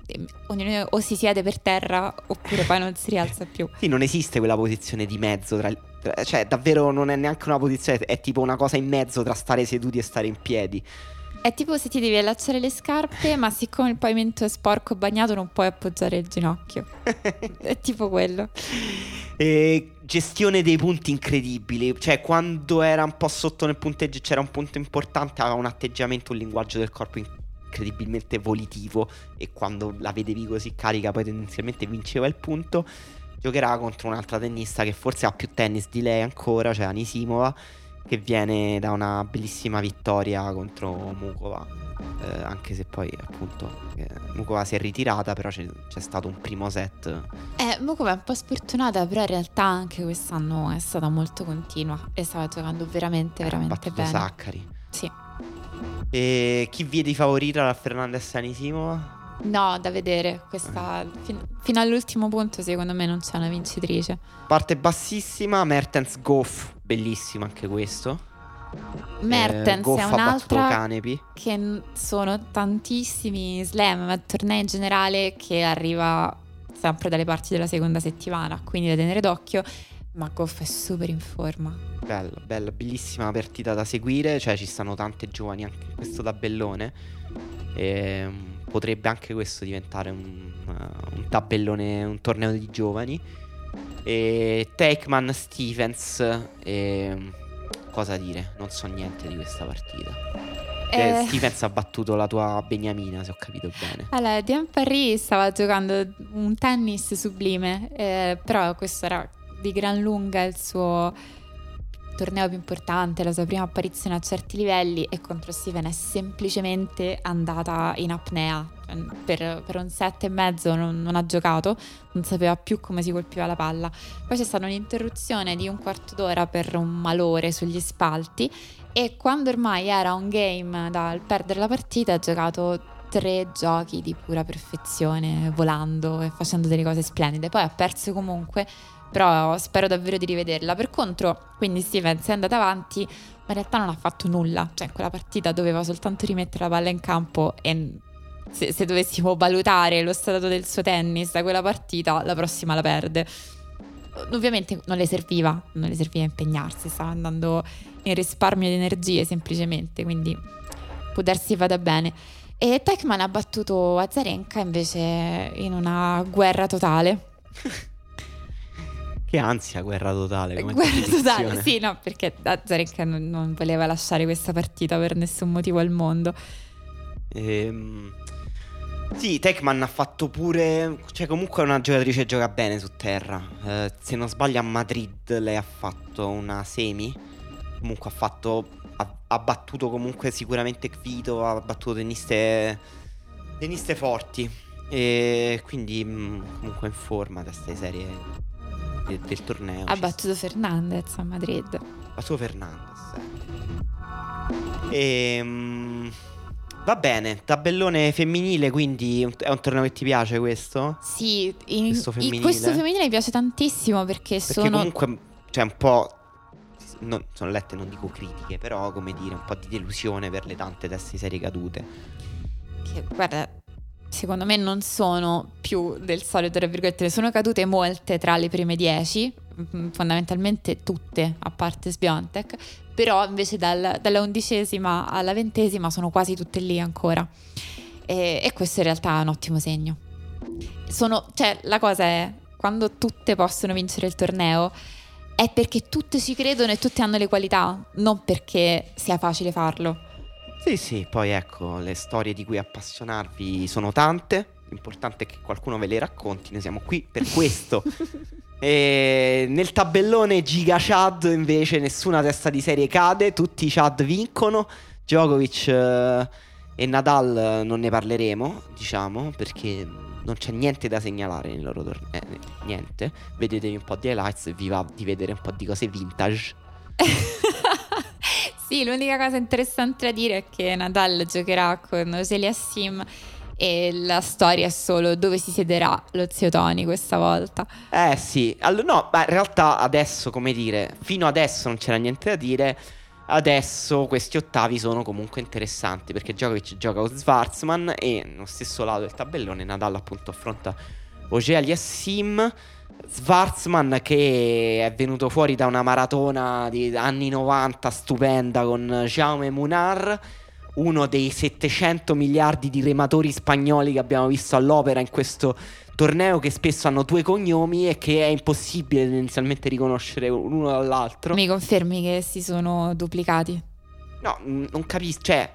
ognuno o si siede per terra oppure poi non si rialza più. sì, non esiste quella posizione di mezzo tra, tra, cioè davvero non è neanche una posizione, è tipo una cosa in mezzo tra stare seduti e stare in piedi. È tipo se ti devi allacciare le scarpe, ma siccome il pavimento è sporco bagnato non puoi appoggiare il ginocchio. è tipo quello. E gestione dei punti incredibili. Cioè, quando era un po' sotto nel punteggio c'era un punto importante, aveva un atteggiamento, un linguaggio del corpo incredibilmente volitivo. E quando la vedevi così carica, poi tendenzialmente vinceva il punto. Giocherà contro un'altra tennista che forse ha più tennis di lei ancora, cioè Anisimova che viene da una bellissima vittoria contro Mukova. Eh, anche se poi appunto eh, Mukova si è ritirata, però c'è, c'è, stato un primo set. Eh, Mukova è un po' sfortunata, però in realtà anche quest'anno è stata molto continua e stava giocando veramente, eh, veramente eh, bene. Saccari. Sì. E chi vedi favorita la Fernandez Anisimova? No, da vedere. Questa, fin, fino all'ultimo punto, secondo me, non c'è una vincitrice. Parte bassissima, Mertens Goff, bellissimo anche questo. Mertens eh, è un'altra Canepi. che sono tantissimi slam, ma tornei in generale che arriva sempre dalle parti della seconda settimana, quindi da tenere d'occhio. Ma Goff è super in forma. Bella, bella, bellissima partita da seguire. Cioè, ci stanno tante giovani anche in questo tabellone. Ehm, potrebbe anche questo diventare un, uh, un tabellone, un torneo di giovani. E Takeman Stevens. E, cosa dire? Non so niente di questa partita. Eh, Stevens ha battuto la tua Beniamina, se ho capito bene. Allora, Diane Paris stava giocando un tennis sublime, eh, però questo era di gran lunga il suo torneo più importante, la sua prima apparizione a certi livelli e contro Steven è semplicemente andata in apnea. Cioè, per, per un set e mezzo non, non, ha giocato, non sapeva più come si colpiva la palla. Poi c'è stata un'interruzione di un quarto d'ora per un malore sugli spalti e quando ormai era un game dal perdere la partita ha giocato tre giochi di pura perfezione, volando e facendo delle cose splendide. Poi ha perso comunque però spero davvero di rivederla. Per contro, quindi Stevens è andata avanti, ma in realtà non ha fatto nulla, cioè quella partita doveva soltanto rimettere la palla in campo e se, se dovessimo valutare lo stato del suo tennis da quella partita, la prossima la perde. Ovviamente non le serviva, non le serviva impegnarsi, stava andando in risparmio di energie semplicemente, quindi può darsi vada bene. E Tecman ha battuto Azarenka invece in una guerra totale. Che ansia, guerra totale. Guerra totale, sì, no, perché Azarenka non, non, voleva lasciare questa partita per nessun motivo al mondo. Ehm, sì, Tekman ha fatto pure. Cioè, comunque è una giocatrice che gioca bene su terra. Eh, se non sbaglio, a Madrid lei ha fatto una semi. Comunque ha fatto. Ha, ha battuto comunque sicuramente Kvito. Ha battuto tenniste. Tenniste forti. E quindi mh, mm, comunque in forma da queste serie de- del torneo. Ha battuto Fernandez a Madrid. Ha battuto Fernandez. E, um, va bene, tabellone femminile, quindi è un torneo che ti piace questo? Sì, in, questo, femminile. questo femminile mi piace tantissimo perché, perché sono... comunque, cioè un po'... Non, sono lette, non dico critiche, però come dire, un po' di delusione per le tante teste serie cadute che guarda, secondo me non sono più del solito, tra virgolette, sono cadute molte tra le prime dieci, mm, fondamentalmente tutte, a parte Sbiontek, però invece dal, dalla undicesima alla ventesima sono quasi tutte lì ancora. E, e questo in realtà è un ottimo segno. Sono, cioè, la cosa è, quando tutte possono vincere il torneo, è perché tutte ci credono e tutte hanno le qualità, non perché sia facile farlo. Sì, sì, poi ecco, le storie di cui appassionarvi sono tante. L'importante è che qualcuno ve le racconti, noi siamo qui per questo. e nel tabellone Giga Chad invece nessuna testa di serie cade, tutti i Chad vincono. Djokovic eh, e Nadal non ne parleremo, diciamo, perché non c'è niente da segnalare nei loro tornei. Eh, niente. Vedetevi un po' di highlights e vi va di vedere un po' di cose vintage. sì, l'unica cosa interessante da dire è che Nadal giocherà con Ocelia Sim e la storia è solo dove si siederà lo zio Tony questa volta. Eh sì, allora, no, ma in realtà adesso, come dire, fino adesso non c'era niente da dire. Adesso questi ottavi sono comunque interessanti perché Djokovic gioca con Schwarzman e nello stesso lato del tabellone Nadal appunto affronta Ogea Aliassim. Schwarzman che è venuto fuori da una maratona di anni 90 stupenda con Jaume Munar, uno dei 700 miliardi di rematori spagnoli che abbiamo visto all'opera in questo torneo che spesso hanno due cognomi e che è impossibile tendenzialmente riconoscere uno dall'altro. Mi confermi che si sono duplicati? No, non capisco, cioè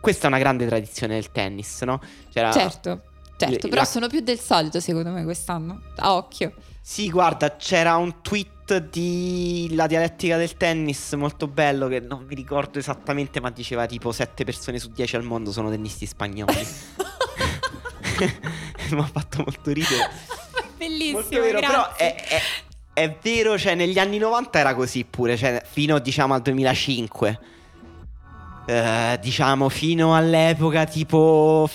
questa è una grande tradizione del tennis, no? C'era certo, certo, però la... sono più del solito secondo me quest'anno, a occhio. Sì, guarda, c'era un tweet di La dialettica del tennis molto bello che non mi ricordo esattamente, ma diceva tipo 7 persone su 10 al mondo sono tennisti spagnoli. mi ha fatto molto ridere. Bellissimo, molto vero, però è, è, è, vero, cioè negli anni 90 era così pure, cioè fino diciamo al 2005. Eh, diciamo fino all'epoca tipo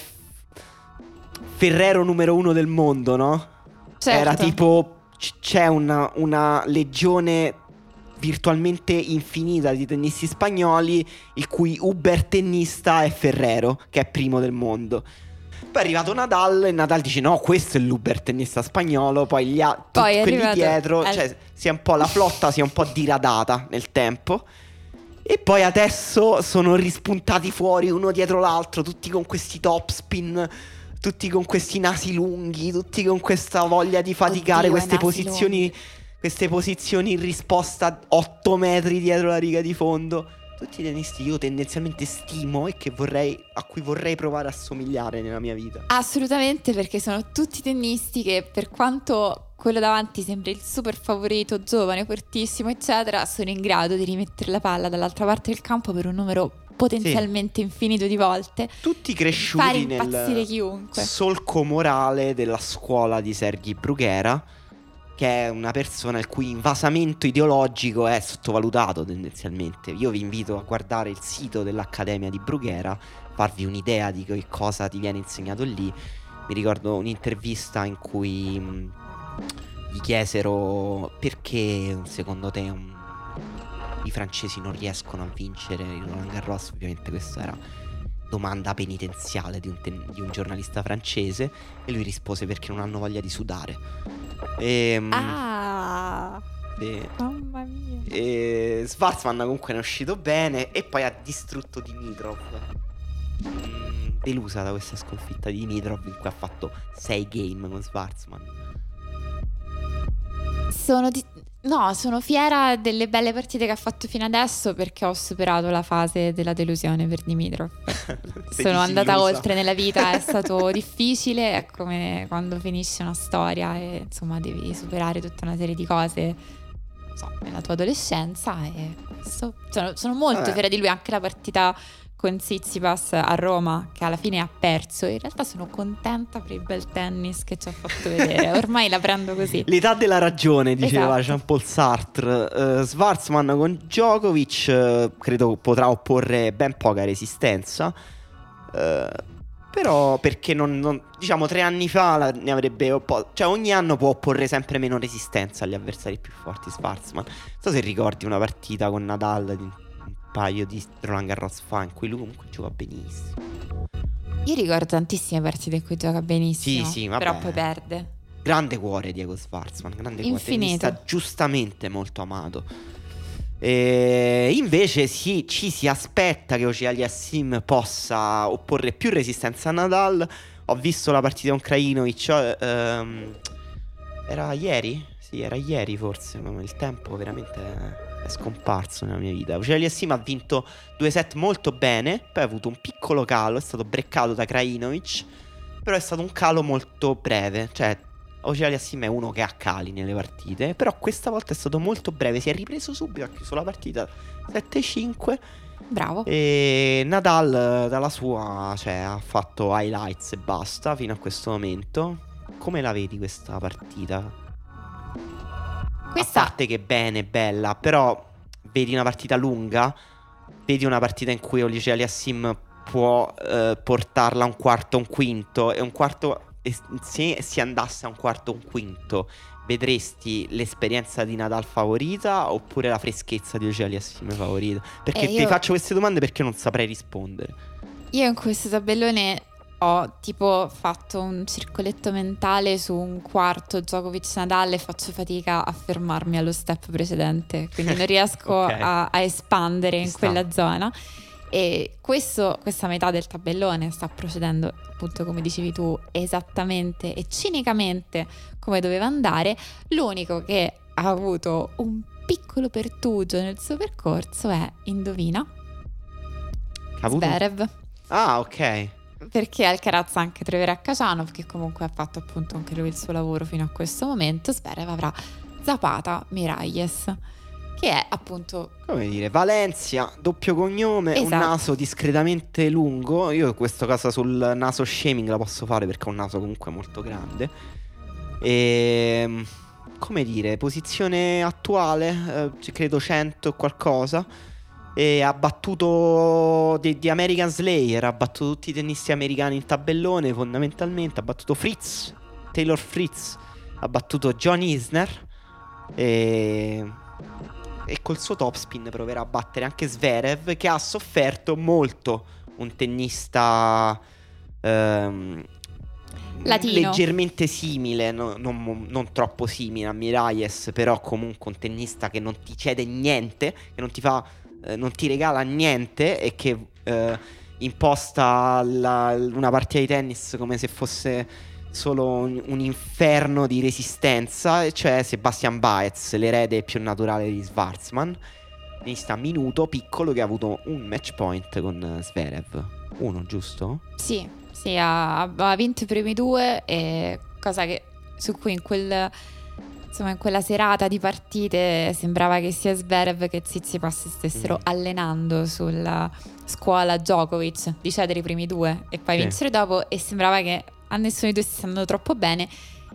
Ferrero numero uno del mondo, no? Certo. Era tipo c'è una, una legione virtualmente infinita di tennisti spagnoli, il cui uber tennista è Ferrero, che è primo del mondo. Poi è arrivato Nadal e Nadal dice no, questo è l'Uber tennista spagnolo, poi gli ha poi quelli dietro, al... cioè si è un po' la flotta si è un po' diradata nel tempo. E poi adesso sono rispuntati fuori uno dietro l'altro, tutti con questi top spin, tutti con questi nasi lunghi, tutti con questa voglia di faticare Oddio, queste posizioni, queste posizioni in risposta a 8 metri dietro la riga di fondo tutti i tennisti io tendenzialmente stimo e vorrei, a cui vorrei provare a somigliare nella mia vita. Assolutamente, perché sono tutti tennisti che per quanto quello davanti sembri il super favorito, giovane, fortissimo, eccetera, sono in grado di rimettere la palla dall'altra parte del campo per un numero potenzialmente sì. infinito di volte. Tutti cresciuti nel chiunque. solco morale della scuola di Serghi Brughera che è una persona il cui invasamento ideologico è sottovalutato tendenzialmente. Io vi invito a guardare il sito dell'Accademia di Brughera, farvi un'idea di che cosa ti viene insegnato lì. Mi ricordo un'intervista in cui mh, gli chiesero perché secondo te um, i francesi non riescono a vincere il Roland Garros, ovviamente questa era domanda penitenziale di un, ten- di un, giornalista francese e lui rispose perché non hanno voglia di sudare. E, ehm, ah! E, mamma mia. E Schwarzman comunque è uscito bene e poi ha distrutto Dimitrov. Mm, delusa da questa sconfitta di Dimitrov in cui ha fatto 6 game con Schwarzman. Sono di- No, sono fiera delle belle partite che ha fatto fino adesso perché ho superato la fase della delusione per Dimitrov. sono andata oltre nella vita, è stato difficile, è come quando finisce una storia e insomma devi superare tutta una serie di cose so, nella tua adolescenza e sono, sono molto Vabbè. fiera di lui, anche la partita con Tsitsipas a Roma che alla fine ha perso. In realtà sono contenta per il bel tennis che ci ha fatto vedere. Ormai la prendo così. L'età della ragione, diceva esatto. Jean-Paul Sartre. Uh, Schwarzman con Djokovic uh, credo potrà opporre ben poca resistenza. Uh, però perché non, non, diciamo tre anni fa la, ne avrebbe po'. Cioè ogni anno può opporre sempre meno resistenza agli avversari più forti Schwarzman. Non so se ricordi una partita con Nadal di paio di Roland Garros fa in cui lui comunque gioca benissimo. Io ricordo tantissime partite in cui gioca benissimo. Sì, sì, vabbè. Però poi perde. Grande cuore Diego Schwarzman, grande Infinito. cuore, tennista giustamente molto amato. E invece sì, ci si aspetta che Oceali Assim possa opporre più resistenza a Nadal. Ho visto la partita con Krajinovic, eh, ehm, era ieri? Sì, era ieri forse, ma il tempo veramente è scomparso nella mia vita. Oceali Assim ha vinto due set molto bene, poi ha avuto un piccolo calo, è stato breccato da Krajinovic, però è stato un calo molto breve, cioè Oceali Assim è uno che ha cali nelle partite, però questa volta è stato molto breve, si è ripreso subito, ha chiuso la partita 7-5 Bravo. e Nadal dalla sua cioè, ha fatto highlights e basta fino a questo momento. Come la vedi questa partita? Questa A parte che bene, bella, però vedi una partita lunga, vedi una partita in cui Olice Aliassim può eh, portarla a un quarto, un quinto e un quarto e se si andasse a un quarto, un quinto, vedresti l'esperienza di Nadal favorita oppure la freschezza di Olice Aliassim favorita? Perché Eh, ti io- faccio queste domande perché non saprei rispondere. Io in questo tabellone ho tipo fatto un circoletto mentale su un quarto Djokovic Nadal e faccio fatica a fermarmi allo step precedente, quindi non riesco Ok. a, a espandere Ci in sta. quella zona. E questo- questa metà del tabellone sta procedendo, appunto come dicevi tu, esattamente e cinicamente come doveva andare. L'unico che ha avuto un piccolo pertugio nel suo percorso è, indovina, Zverev. Ah, ok. Perché Alcaraz anche troverà Kacanov, che comunque ha fatto appunto anche lui il suo lavoro fino a questo momento. Zverev avrà Zapata Miralles, che è appunto Come dire, Valencia, doppio cognome, un Esatto. naso discretamente lungo. Io questa cosa sul naso shaming la posso fare perché ho un naso comunque molto grande. E come dire, posizione attuale, eh, credo 100 e qualcosa. E ha battuto di, di American Slayer, ha battuto tutti i tennisti americani in tabellone fondamentalmente, ha battuto Fritz, Taylor Fritz, ha battuto John Isner e, e col suo topspin proverà a battere anche Zverev che ha sofferto molto un tennista ehm, Latino. leggermente simile, no- non, non troppo simile a Miralles, però comunque un tennista che non ti cede niente, che non ti fa, eh, non ti regala niente e che eh, imposta la- una partita di tennis come se fosse solo un, un inferno di resistenza, cioè Sebastian Baez, l'erede più naturale di Schwarzman. Tennista minuto, piccolo, che ha avuto un match point con eh, Zverev. Uno, giusto? sì, sì, ha, ha vinto i primi due, e cosa che su cui in quel insomma in quella serata di partite sembrava che sia Zverev che Tsitsipas si stessero Mm. allenando sulla scuola Djokovic di cedere i primi due e poi Sì. vincere dopo e sembrava che a nessuno dei due stesse andando troppo bene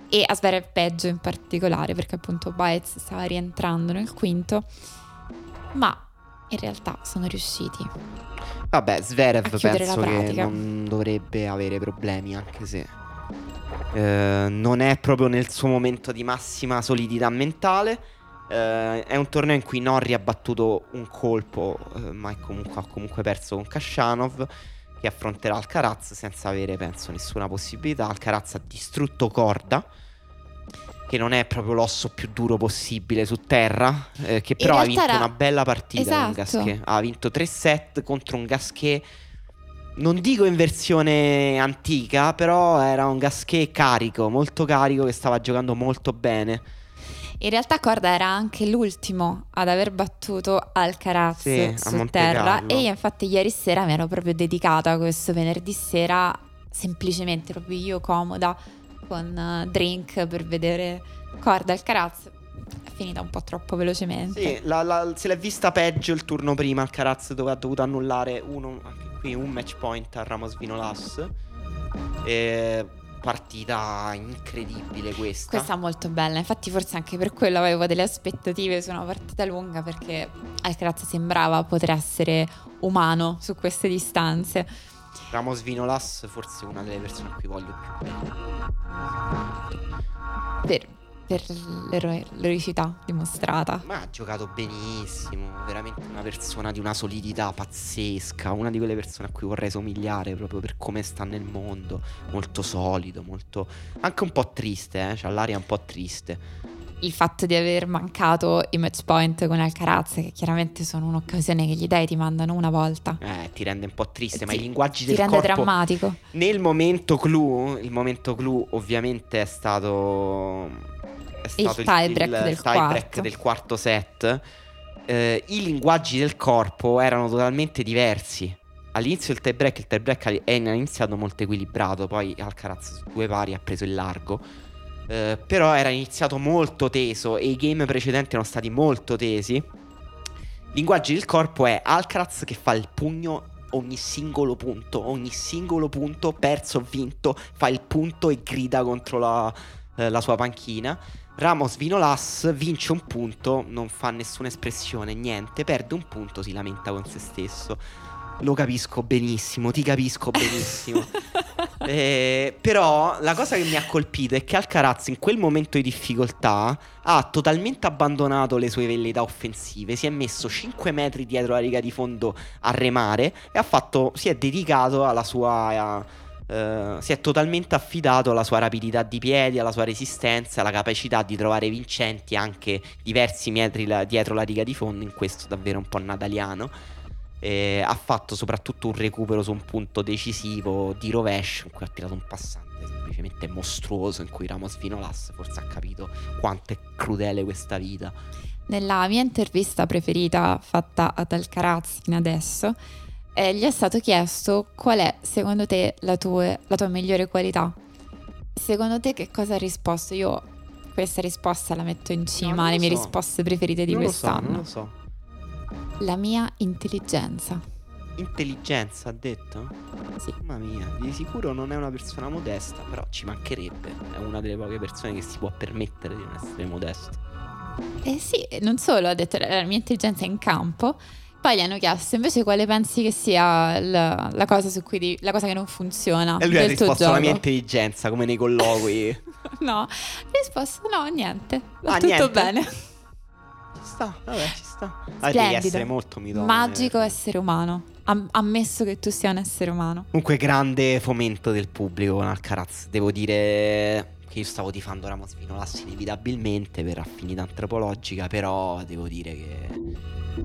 e a Zverev peggio in particolare perché appunto Baez stava rientrando nel quinto ma in realtà sono riusciti Vabbè, Zverev penso che non dovrebbe avere problemi, anche se eh, non è proprio nel suo momento di massima solidità mentale. Eh, è un torneo in cui Norri ha battuto un colpo, eh, ma è comunque, ha comunque perso con Kashanov, che affronterà Alcaraz senza avere, penso, nessuna possibilità. Alcaraz ha distrutto Corda. Che non è proprio l'osso più duro possibile su terra. eh, che però ha vinto era- una bella partita con Esatto. Gasquet. Ha vinto 3 set contro un Gasquet. Non dico in versione antica, però era un Gasquet carico, molto carico, che stava giocando molto bene. In realtà Corda era anche l'ultimo ad aver battuto Alcaraz Sì, su terra e io infatti ieri sera mi ero proprio dedicata a questo venerdì sera semplicemente proprio io comoda con eh, drink per vedere Corda Alcaraz. È finita un po' troppo velocemente. Sì, la- la- se l'è vista peggio il turno prima Alcaraz dove ha dovuto annullare uno, anche qui un match point a Ramos Vinolas. E partita incredibile questa. Questa è molto bella, infatti forse anche per quello avevo delle aspettative su una partita lunga perché Alcaraz sembrava poter essere umano su queste distanze. Ramos Vinolas forse una delle persone a cui voglio più bene. Per, per l'ero- l'eroicità dimostrata. Ma ha giocato benissimo, veramente una persona di una solidità pazzesca, una di quelle persone a cui vorrei somigliare proprio per come sta nel mondo, molto solido, molto anche un po' triste, eh? c'ha l'aria un po' triste. Il fatto di aver mancato i match point con Alcaraz, che chiaramente sono un'occasione che gli dei ti mandano una volta. Eh, ti rende un po' triste, ma Ti- i linguaggi Ti del rende corpo drammatico. Nel momento clou, il momento clou ovviamente è stato, è stato tie-break del tie-break quarto. del quarto set. Eh, I linguaggi del corpo erano totalmente diversi. All'inizio del tie-break, il tie-break è iniziato molto equilibrato, poi Alcaraz su due pari ha preso il largo. Eh, però era iniziato molto teso e i game precedenti erano stati molto tesi. Linguaggi del corpo è Alcaraz che fa il pugno ogni singolo punto, ogni singolo punto, perso o vinto, fa il punto e grida contro la, eh, la sua panchina. Ramos Vinolas vince un punto, non fa nessuna espressione, niente, perde un punto, si lamenta con se stesso. Lo capisco benissimo, ti capisco benissimo. Eh, però la cosa che mi ha colpito è che Alcaraz in quel momento di difficoltà ha totalmente abbandonato le sue velleità offensive, si è messo 5 metri dietro la riga di fondo a remare e ha fatto, si è dedicato alla sua... eh, si è totalmente affidato alla sua rapidità di piedi, alla sua resistenza, alla capacità di trovare vincenti anche diversi metri la- dietro la riga di fondo, in questo davvero un po' nataliano. Eh, ha fatto soprattutto un recupero su un punto decisivo di rovescio in cui ha tirato un passante semplicemente mostruoso in cui Ramos Vinolas forse ha capito quanto è crudele questa vita. Nella mia intervista preferita fatta ad Alcaraz fino adesso, eh, gli è stato chiesto qual è secondo te la tua, la tua migliore qualità. Secondo te che cosa ha risposto? Io questa risposta la metto in cima alle mie so. risposte preferite di non lo so, quest'anno. non lo so. La mia intelligenza. Intelligenza ha detto? Sì. Mamma mia, di sicuro non è una persona modesta, però ci mancherebbe. È una delle poche persone che si può permettere di non essere modesto. Eh sì, non solo ha detto la mia intelligenza è in campo, poi gli hanno chiesto invece quale pensi che sia la, la cosa su cui la cosa che non funziona E lui ha risposto alla mia intelligenza, come nei colloqui. No, ha risposto no, niente, va Ah, tutto niente? bene. Ci sta, vabbè, ci sta. Ah, devi Splendido. essere molto midone. Magico essere umano. Am- ammesso che tu sia un essere umano. Comunque grande fomento del pubblico con Alcaraz. Devo dire che io stavo tifando Ramos Vinolas inevitabilmente per affinità antropologica, però devo dire che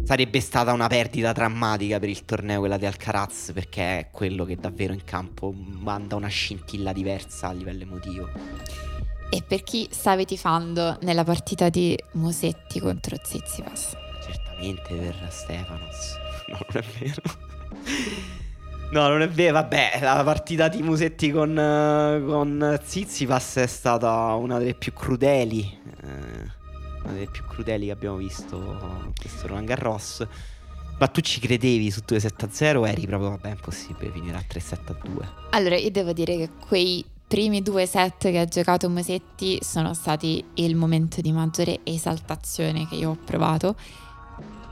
sarebbe stata una perdita drammatica per il torneo quella di Alcaraz perché è quello che davvero in campo manda una scintilla diversa a livello emotivo. E per chi stavi tifando nella partita di Musetti contro Tsitsipas? Certamente per Stefanos. No, non è vero. No, non è vero. Vabbè, la partita di Musetti con, eh, con Zizipas è stata una delle più crudeli. eh, una delle più crudeli che abbiamo visto questo Roland Garros. Ma tu ci credevi su 2-7-0 o eri proprio, vabbè, impossibile finire a 3-7-2? Allora, io devo dire che quei primi due set che ha giocato Musetti sono stati il momento di maggiore esaltazione che io ho provato.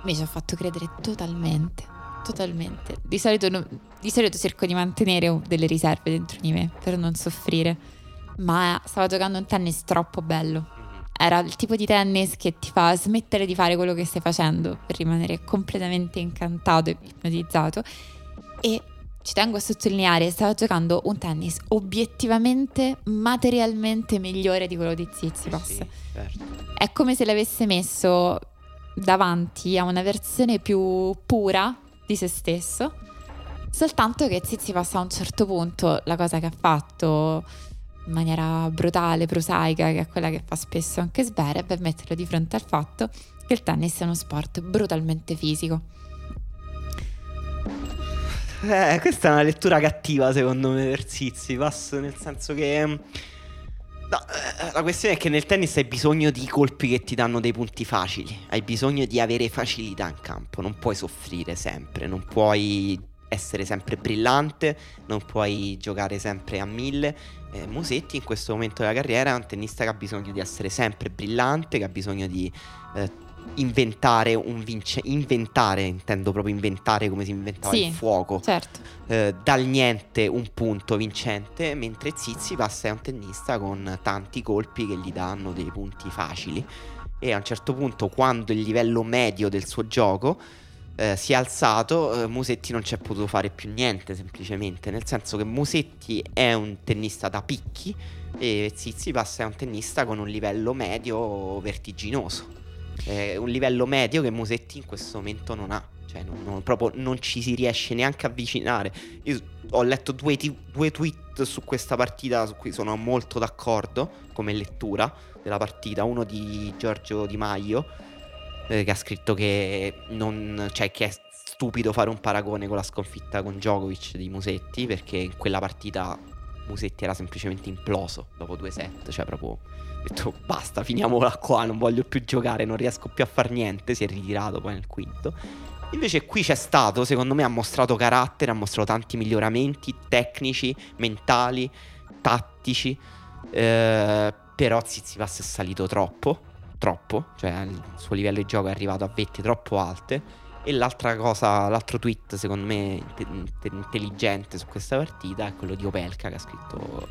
Mi ci ha fatto credere totalmente, totalmente. Di solito, non- di solito cerco di mantenere delle riserve dentro di me per non soffrire, ma stava giocando un tennis troppo bello. Era il tipo di tennis che ti fa smettere di fare quello che stai facendo per rimanere completamente incantato e ipnotizzato. E ci tengo a sottolineare, stava giocando un tennis obiettivamente, materialmente migliore di quello di Tsitsipas. Sì, certo. È come se l'avesse messo davanti a una versione più pura di se stesso. Soltanto che Tsitsipas a un certo punto la cosa che ha fatto in maniera brutale, prosaica, che è quella che fa spesso anche Zverev, è metterlo di fronte al fatto che il tennis è uno sport brutalmente fisico. Eh, questa è una lettura cattiva secondo me per Tsitsipas, nel senso che... No, eh, la questione è che nel tennis hai bisogno di colpi che ti danno dei punti facili, hai bisogno di avere facilità in campo, non puoi soffrire sempre, non puoi essere sempre brillante, non puoi giocare sempre a mille. Eh, Musetti in questo momento della carriera è un tennista che ha bisogno di essere sempre brillante, che ha bisogno di eh, inventare un vince inventare intendo proprio inventare come si inventava Sì, il fuoco Certo. eh, dal niente un punto vincente mentre Tsitsipas è un tennista con tanti colpi che gli danno dei punti facili e a un certo punto quando il livello medio del suo gioco eh, si è alzato eh, Musetti non ci è potuto fare più niente semplicemente nel senso che Musetti è un tennista da picchi e Tsitsipas è un tennista con un livello medio vertiginoso eh, un livello medio che Musetti in questo momento non ha. Cioè, non, non- proprio non ci si riesce neanche a avvicinare. Io ho letto due, ti- due tweet su questa partita su cui sono molto d'accordo come lettura della partita. Uno di Giorgio Di Maio, eh, che ha scritto che, non, cioè, che è stupido fare un paragone con la sconfitta con Djokovic di Musetti, perché in quella partita Musetti era semplicemente imploso dopo due set. Cioè, proprio detto basta, finiamola qua, non voglio più giocare, non riesco più a far niente, si è ritirato poi nel quinto. Invece qui c'è stato, secondo me ha mostrato carattere, ha mostrato tanti miglioramenti tecnici, mentali, tattici, eh, però Tsitsipas è salito troppo, troppo, cioè il suo livello di gioco è arrivato a vette troppo alte. E l'altra cosa, l'altro tweet secondo me inte- inte- intelligente su questa partita è quello di Opelka che ha scritto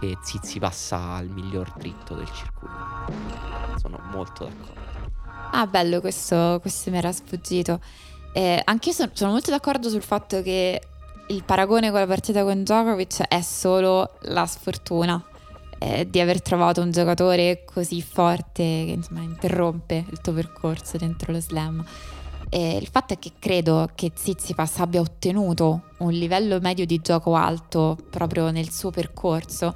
che Zizi passa al miglior dritto del circuito. Sono molto d'accordo. Ah, bello, questo, questo mi era sfuggito. Eh, anche io sono, sono molto d'accordo sul fatto che il paragone con la partita con Djokovic è solo la sfortuna eh, di aver trovato un giocatore così forte che insomma interrompe il tuo percorso dentro lo slam. E il fatto è che credo che Tsitsipas abbia ottenuto un livello medio di gioco alto proprio nel suo percorso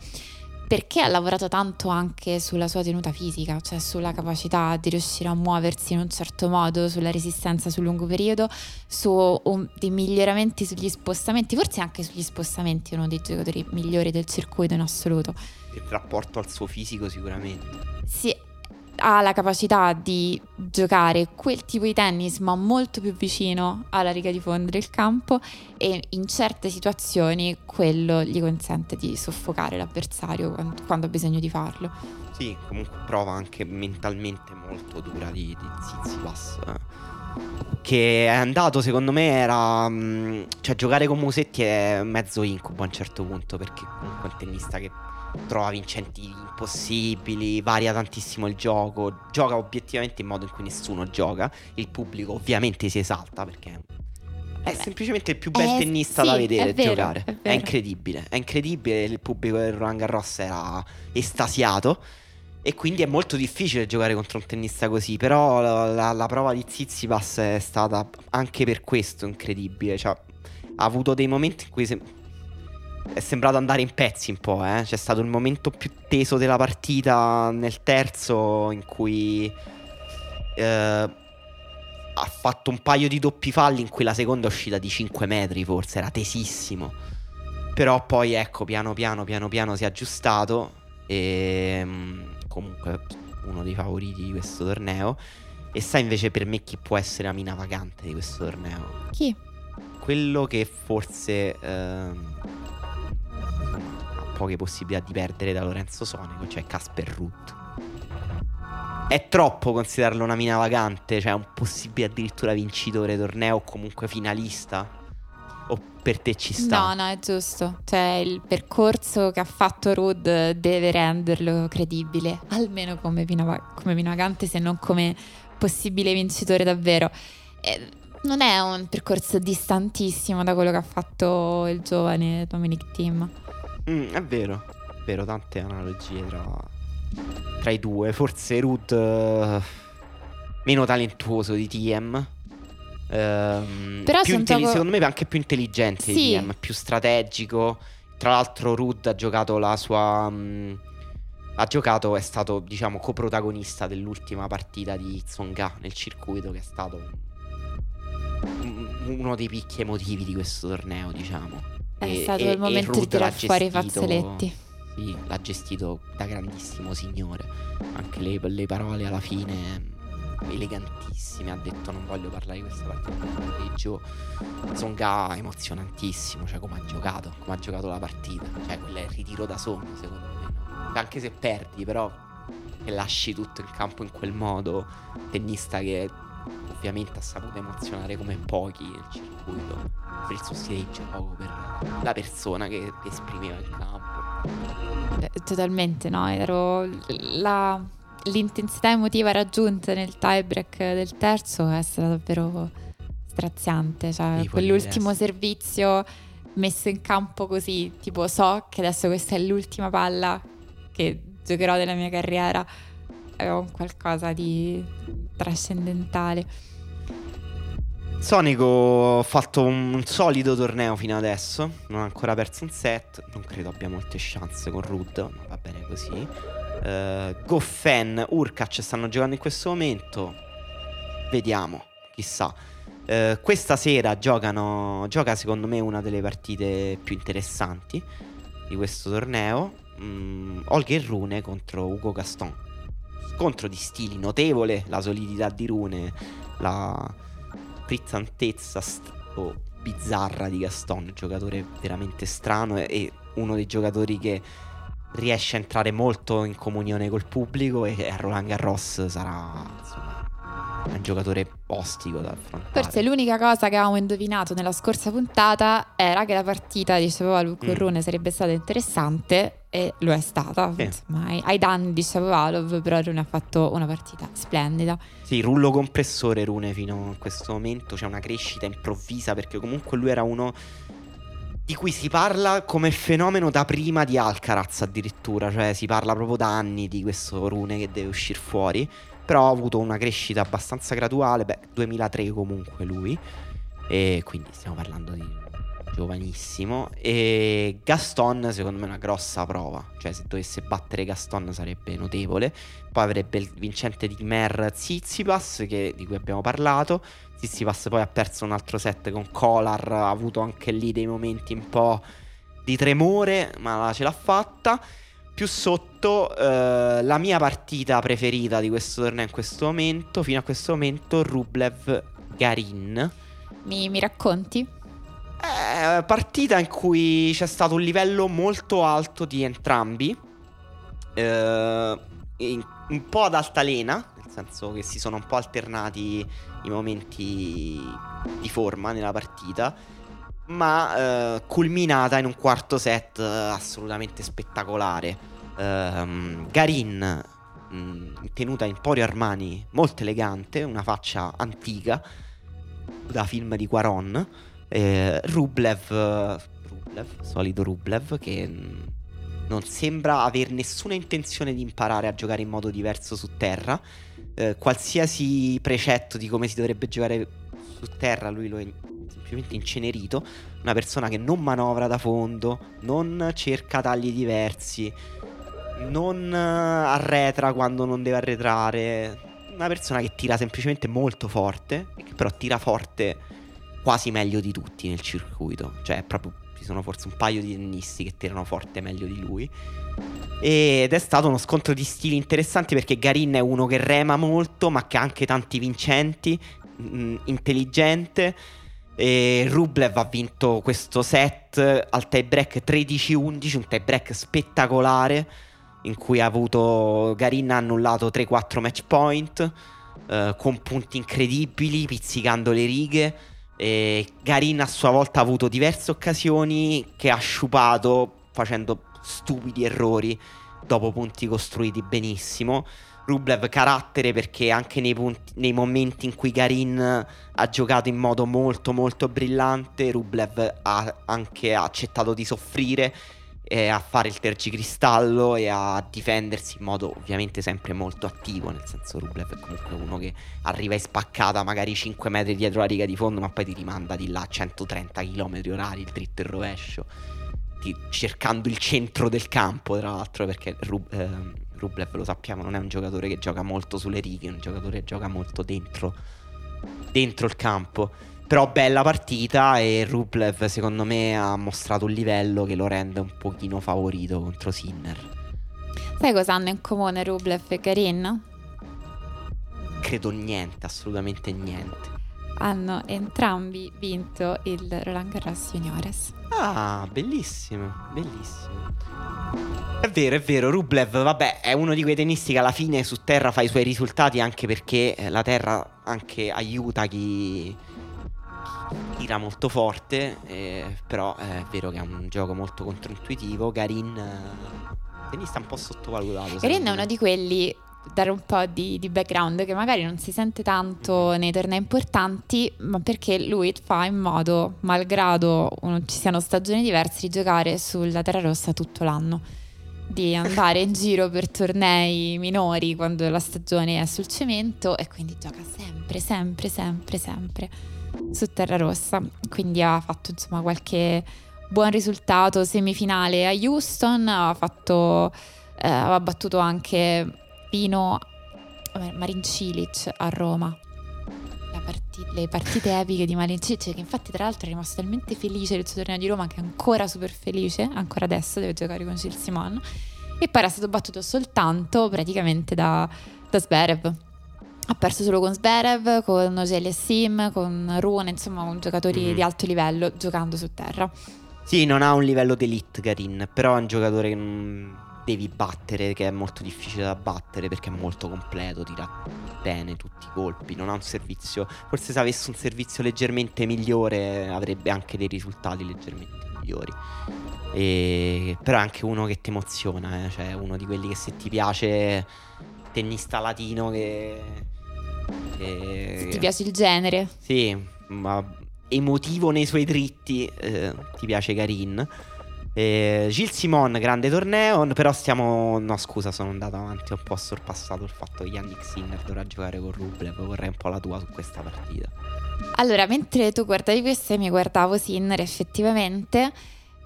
perché ha lavorato tanto anche sulla sua tenuta fisica, cioè sulla capacità di riuscire a muoversi in un certo modo, sulla resistenza sul lungo periodo, su un- dei miglioramenti sugli spostamenti, forse anche sugli spostamenti è uno dei giocatori migliori del circuito in assoluto. Il rapporto al suo fisico sicuramente. Si ha la capacità di giocare quel tipo di tennis ma molto più vicino alla riga di fondo del campo e in certe situazioni quello gli consente di soffocare l'avversario quando, quando ha bisogno di farlo. Sì, comunque prova anche mentalmente molto dura di, di Tsitsipas. eh. Che è andato, secondo me, era. mm, cioè, giocare con Musetti è mezzo incubo a un certo punto. Perché comunque è un tennista che trova vincenti impossibili, varia tantissimo il gioco, gioca obiettivamente in modo in cui nessuno gioca. Il pubblico ovviamente si esalta perché è, è semplicemente il più bel eh, tennista sì, da è vedere vero, giocare. è È, incredibile, è incredibile. Il pubblico del Roland Garros era estasiato. E quindi è molto difficile giocare contro un tennista così. Però la, la- la prova di Tsitsipas è stata anche per questo incredibile. Cioè, ha avuto dei momenti in cui se- è sembrato andare in pezzi un po'. Eh? C'è stato il momento più teso della partita nel terzo in cui eh, ha fatto un paio di doppi falli in cui la seconda è uscita di 5 metri forse, era tesissimo. Però poi ecco, piano piano, piano piano si è aggiustato e mm, comunque uno dei favoriti di questo torneo. E sa invece per me chi può essere la mina vagante di questo torneo? Chi? quello che forse ehm, poche possibilità di perdere da Lorenzo Sonico, cioè Casper Ruth. È troppo considerarlo una mina vagante, cioè un possibile addirittura vincitore torneo o comunque finalista? O per te ci sta? No, no, è giusto. Cioè, il percorso che ha fatto Rud deve renderlo credibile, almeno come, Vinava- come Vinagante, se non come possibile vincitore davvero. E non è un percorso distantissimo da quello che ha fatto il giovane Dominic Thiem. Mm, è vero, è vero, tante analogie tra, tra i due. Forse Ruth eh, meno talentuoso di TM. Ehm, Però più intelli- secondo me anche più intelligente Sì. di TM, più strategico. Tra l'altro Ruth ha giocato la sua... mm, ha giocato, è stato diciamo coprotagonista dell'ultima partita di Tsonga nel circuito che è stato un- uno dei picchi emotivi di questo torneo diciamo. È E- stato e- il e momento di Ruth tirar l'ha fuori i fazzoletti. Sì, l'ha gestito da grandissimo signore. Anche le, le parole alla fine elegantissime. Ha detto non voglio parlare di questa partita del pomeriggio. Zonga emozionantissimo, cioè come ha giocato, come ha giocato la partita. Cioè quello è il ritiro da sogno secondo me. no? Anche se perdi, però che lasci tutto in campo in quel modo. Tennista che ovviamente ha saputo emozionare come pochi nel circuito per il suo stile di gioco, per la persona che esprimeva in campo. Eh, totalmente, no? Ero la, l'intensità emotiva raggiunta nel tiebreak del terzo è stata davvero straziante. Cioè, quell'ultimo servizio messo in campo così, tipo so che adesso questa è l'ultima palla che giocherò della mia carriera, è un qualcosa di trascendentale. Sonico ha fatto un solido torneo fino adesso, non ha ancora perso un set, non credo abbia molte chance con Rud, ma va bene così. Uh, Goffen, Urkac stanno giocando in questo momento, vediamo, chissà. Uh, questa sera giocano, gioca secondo me una delle partite più interessanti di questo torneo, um, Olga Rune contro Ugo Gaston. Scontro di stili notevole, la solidità di Rune, la frizzantezza st- oh, bizzarra di Gaston, giocatore veramente strano e, e uno dei giocatori che riesce a entrare molto in comunione col pubblico e a Roland Garros sarà insomma un giocatore ostico da affrontare. Forse l'unica cosa che avevamo indovinato nella scorsa puntata era che la partita di Shapovalov con mm. Rune sarebbe stata interessante e lo è stata. Sì. Insomma, ai, ai, danni di Shapovalov, però Rune ha fatto una partita splendida. Sì, rullo compressore Rune fino a questo momento, c'è una crescita improvvisa perché comunque lui era uno di cui si parla come fenomeno da prima di Alcaraz addirittura, cioè si parla proprio da anni di questo Rune che deve uscire fuori però ha avuto una crescita abbastanza graduale, beh, 2003 comunque lui, e quindi stiamo parlando di giovanissimo. E Gaston, secondo me, è una grossa prova. Cioè, se dovesse battere Gaston sarebbe notevole. Poi avrebbe il vincente di Mer Zizipas, che, di cui abbiamo parlato. Zizipas poi ha perso un altro set con Kolar. Ha avuto anche lì dei momenti un po' di tremore, ma ce l'ha fatta. Più sotto, eh, la mia partita preferita di questo torneo in questo momento, fino a questo momento, Rublev Garin. Mi, mi racconti? Eh, partita in cui c'è stato un livello molto alto di entrambi. Eh, in, un po' ad altalena, nel senso che si sono un po' alternati i momenti di forma nella partita ma eh, culminata in un quarto set eh, assolutamente spettacolare. Um, Garin, mm, tenuta in Porio Armani, molto elegante, una faccia antica, da film di Quaron. Eh, Rublev, Rublev, solito Rublev, che mm, non sembra aver nessuna intenzione di imparare a giocare in modo diverso su terra. Eh, qualsiasi precetto di come si dovrebbe giocare su terra, lui lo, semplicemente incenerito, una persona che non manovra da fondo, non cerca tagli diversi, non arretra quando non deve arretrare, una persona che tira semplicemente molto forte che però tira forte quasi meglio di tutti nel circuito, cioè proprio ci sono forse un paio di tennisti che tirano forte meglio di lui. Ed è stato uno scontro di stili interessanti perché Garin è uno che rema molto, ma che ha anche tanti vincenti, mh, mm, intelligente e Rublev ha vinto questo set al tie break 13-11, un tie break spettacolare in cui ha avuto Garin ha annullato 3-4 match point eh, con punti incredibili, pizzicando le righe. E Garin a sua volta ha avuto diverse occasioni che ha sciupato facendo stupidi errori dopo punti costruiti benissimo. Rublev carattere perché anche nei, punti, nei, momenti in cui Garin ha giocato in modo molto molto brillante, Rublev ha anche accettato di soffrire e a fare il tergicristallo e a difendersi in modo ovviamente sempre molto attivo, nel senso Rublev è comunque uno che arriva in spaccata magari 5 metri dietro la riga di fondo ma poi ti rimanda di là a 130 km orari il dritto e il rovescio, ti, cercando il centro del campo tra l'altro perché Rub, eh, Rublev lo sappiamo non è un giocatore che gioca molto sulle righe, è un giocatore che gioca molto dentro, dentro il campo. Però bella partita e Rublev secondo me ha mostrato un livello che lo rende un pochino favorito contro Sinner. Sai cosa hanno in comune Rublev e Garin? Credo niente, assolutamente niente. hanno entrambi vinto il Roland Garros Juniores. Ah, bellissimo, bellissimo. È vero, è vero, Rublev, vabbè, è uno di quei tennisti che alla fine su terra fa i suoi risultati anche perché la terra anche aiuta chi, tira molto forte, eh, però è vero che è un gioco molto controintuitivo. Garin, eh, tenista un po' sottovalutato. Garin è uno di quelli dare un po' di, di, background che magari non si sente tanto mm-hmm. nei tornei importanti, ma perché lui fa in modo, malgrado ci siano stagioni diverse, di giocare sulla terra rossa tutto l'anno. Di andare in giro per tornei minori quando la stagione è sul cemento e quindi gioca sempre, sempre, sempre, sempre su terra rossa. Quindi ha fatto insomma qualche buon risultato semifinale a Houston, ha fatto eh, aveva battuto anche Pino Marin Cilic a Roma. Le partite epiche di Marin Cilic che infatti tra l'altro è rimasto talmente felice del suo torneo di Roma che è ancora super felice, ancora adesso deve giocare con Gilles Simon e poi era stato battuto soltanto praticamente da, da Zverev ha perso solo con Zverev, con Ogelia Sim, con Rune, insomma con giocatori mm-hmm. di alto livello giocando su terra. Sì, non ha un livello d'elite Garin, però è un giocatore che non devi battere, che è molto difficile da battere perché è molto completo, tira bene tutti i colpi, non ha un servizio, forse se avesse un servizio leggermente migliore avrebbe anche dei risultati leggermente migliori. E... Però è anche uno che ti emoziona, eh? cioè uno di quelli che se ti piace tennista latino che... Se ti piace il genere. Sì, ma emotivo nei suoi dritti, eh, ti piace Karin. Eh, Gilles Simon, grande torneo, però stiamo... No scusa, sono andato avanti, ho un po' sorpassato il fatto che Yannick Sinner dovrà giocare con Rublev, vorrei un po' la tua su questa partita. Allora, mentre tu guardavi questo, mi guardavo Sinner effettivamente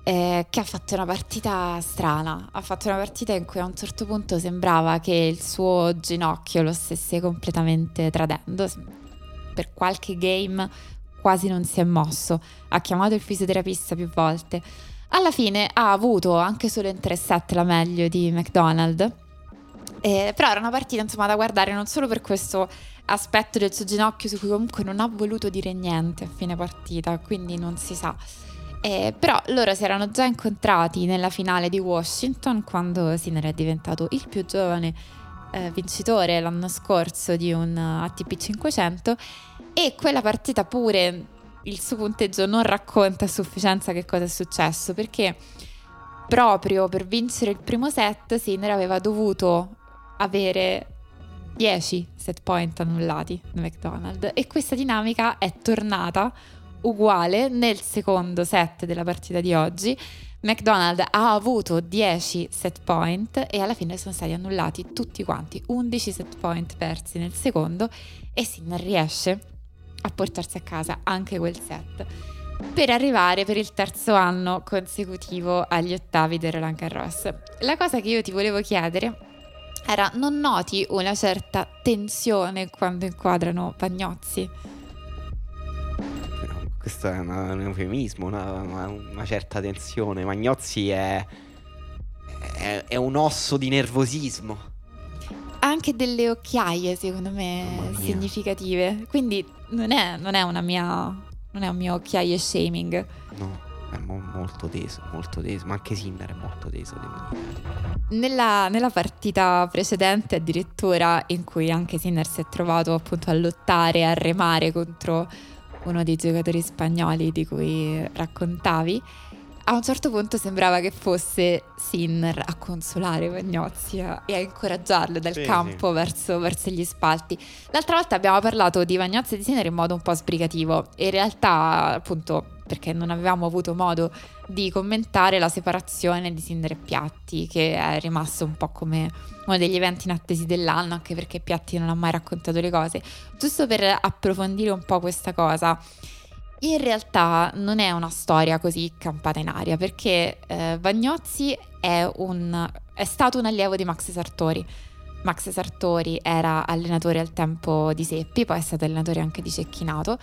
eh, che ha fatto una partita strana, ha fatto una partita in cui a un certo punto sembrava che il suo ginocchio lo stesse completamente tradendo, per qualche game quasi non si è mosso, ha chiamato il fisioterapista più volte, alla fine ha avuto anche solo in 3-7 la meglio di McDonald, eh, però era una partita insomma da guardare non solo per questo aspetto del suo ginocchio su cui comunque non ha voluto dire niente a fine partita, quindi non si sa. Eh, però loro si erano già incontrati nella finale di Washington quando Sinner è diventato il più giovane eh, vincitore l'anno scorso di un ATP 500 e quella partita pure il suo punteggio non racconta a sufficienza che cosa è successo perché proprio per vincere il primo set Sinner aveva dovuto avere 10 set point annullati da McDonald's. E questa dinamica è tornata uguale nel secondo set della partita di oggi. McDonald ha avuto 10 set point e alla fine sono stati annullati tutti quanti, 11 set point persi nel secondo e Sinner riesce a portarsi a casa anche quel set per arrivare per il terzo anno consecutivo agli ottavi del Roland Garros. La cosa che io ti volevo chiedere era non noti una certa tensione quando inquadrano Pagnozzi? Questo è una, un eufemismo, una, una, una, certa tensione. Magnozzi è, è, è, un osso di nervosismo. Anche delle occhiaie, secondo me, significative. Quindi non è, non è una mia. Non è un mio occhiaie shaming. No, è mo- molto teso, molto teso. Ma anche Sinner è molto teso, devo dire. Nella, nella, partita precedente, addirittura, in cui anche Sinner si è trovato appunto a lottare, a remare contro uno dei giocatori spagnoli di cui raccontavi, a un certo punto sembrava che fosse Sinner a consolare Vagnozzi e a incoraggiarlo dal sì, campo sì. Verso, verso, gli spalti. L'altra volta abbiamo parlato di Vagnozzi e di Sinner in modo un po' sbrigativo e in realtà appunto perché non avevamo avuto modo di commentare la separazione di Sinner e Piatti che è rimasto un po' come uno degli eventi inattesi dell'anno anche perché Piatti non ha mai raccontato le cose. Giusto per approfondire un po' questa cosa in realtà non è una storia così campata in aria perché eh, Vagnozzi è, un, è stato un allievo di Max Sartori. Max Sartori era allenatore al tempo di Seppi, poi è stato allenatore anche di Cecchinato.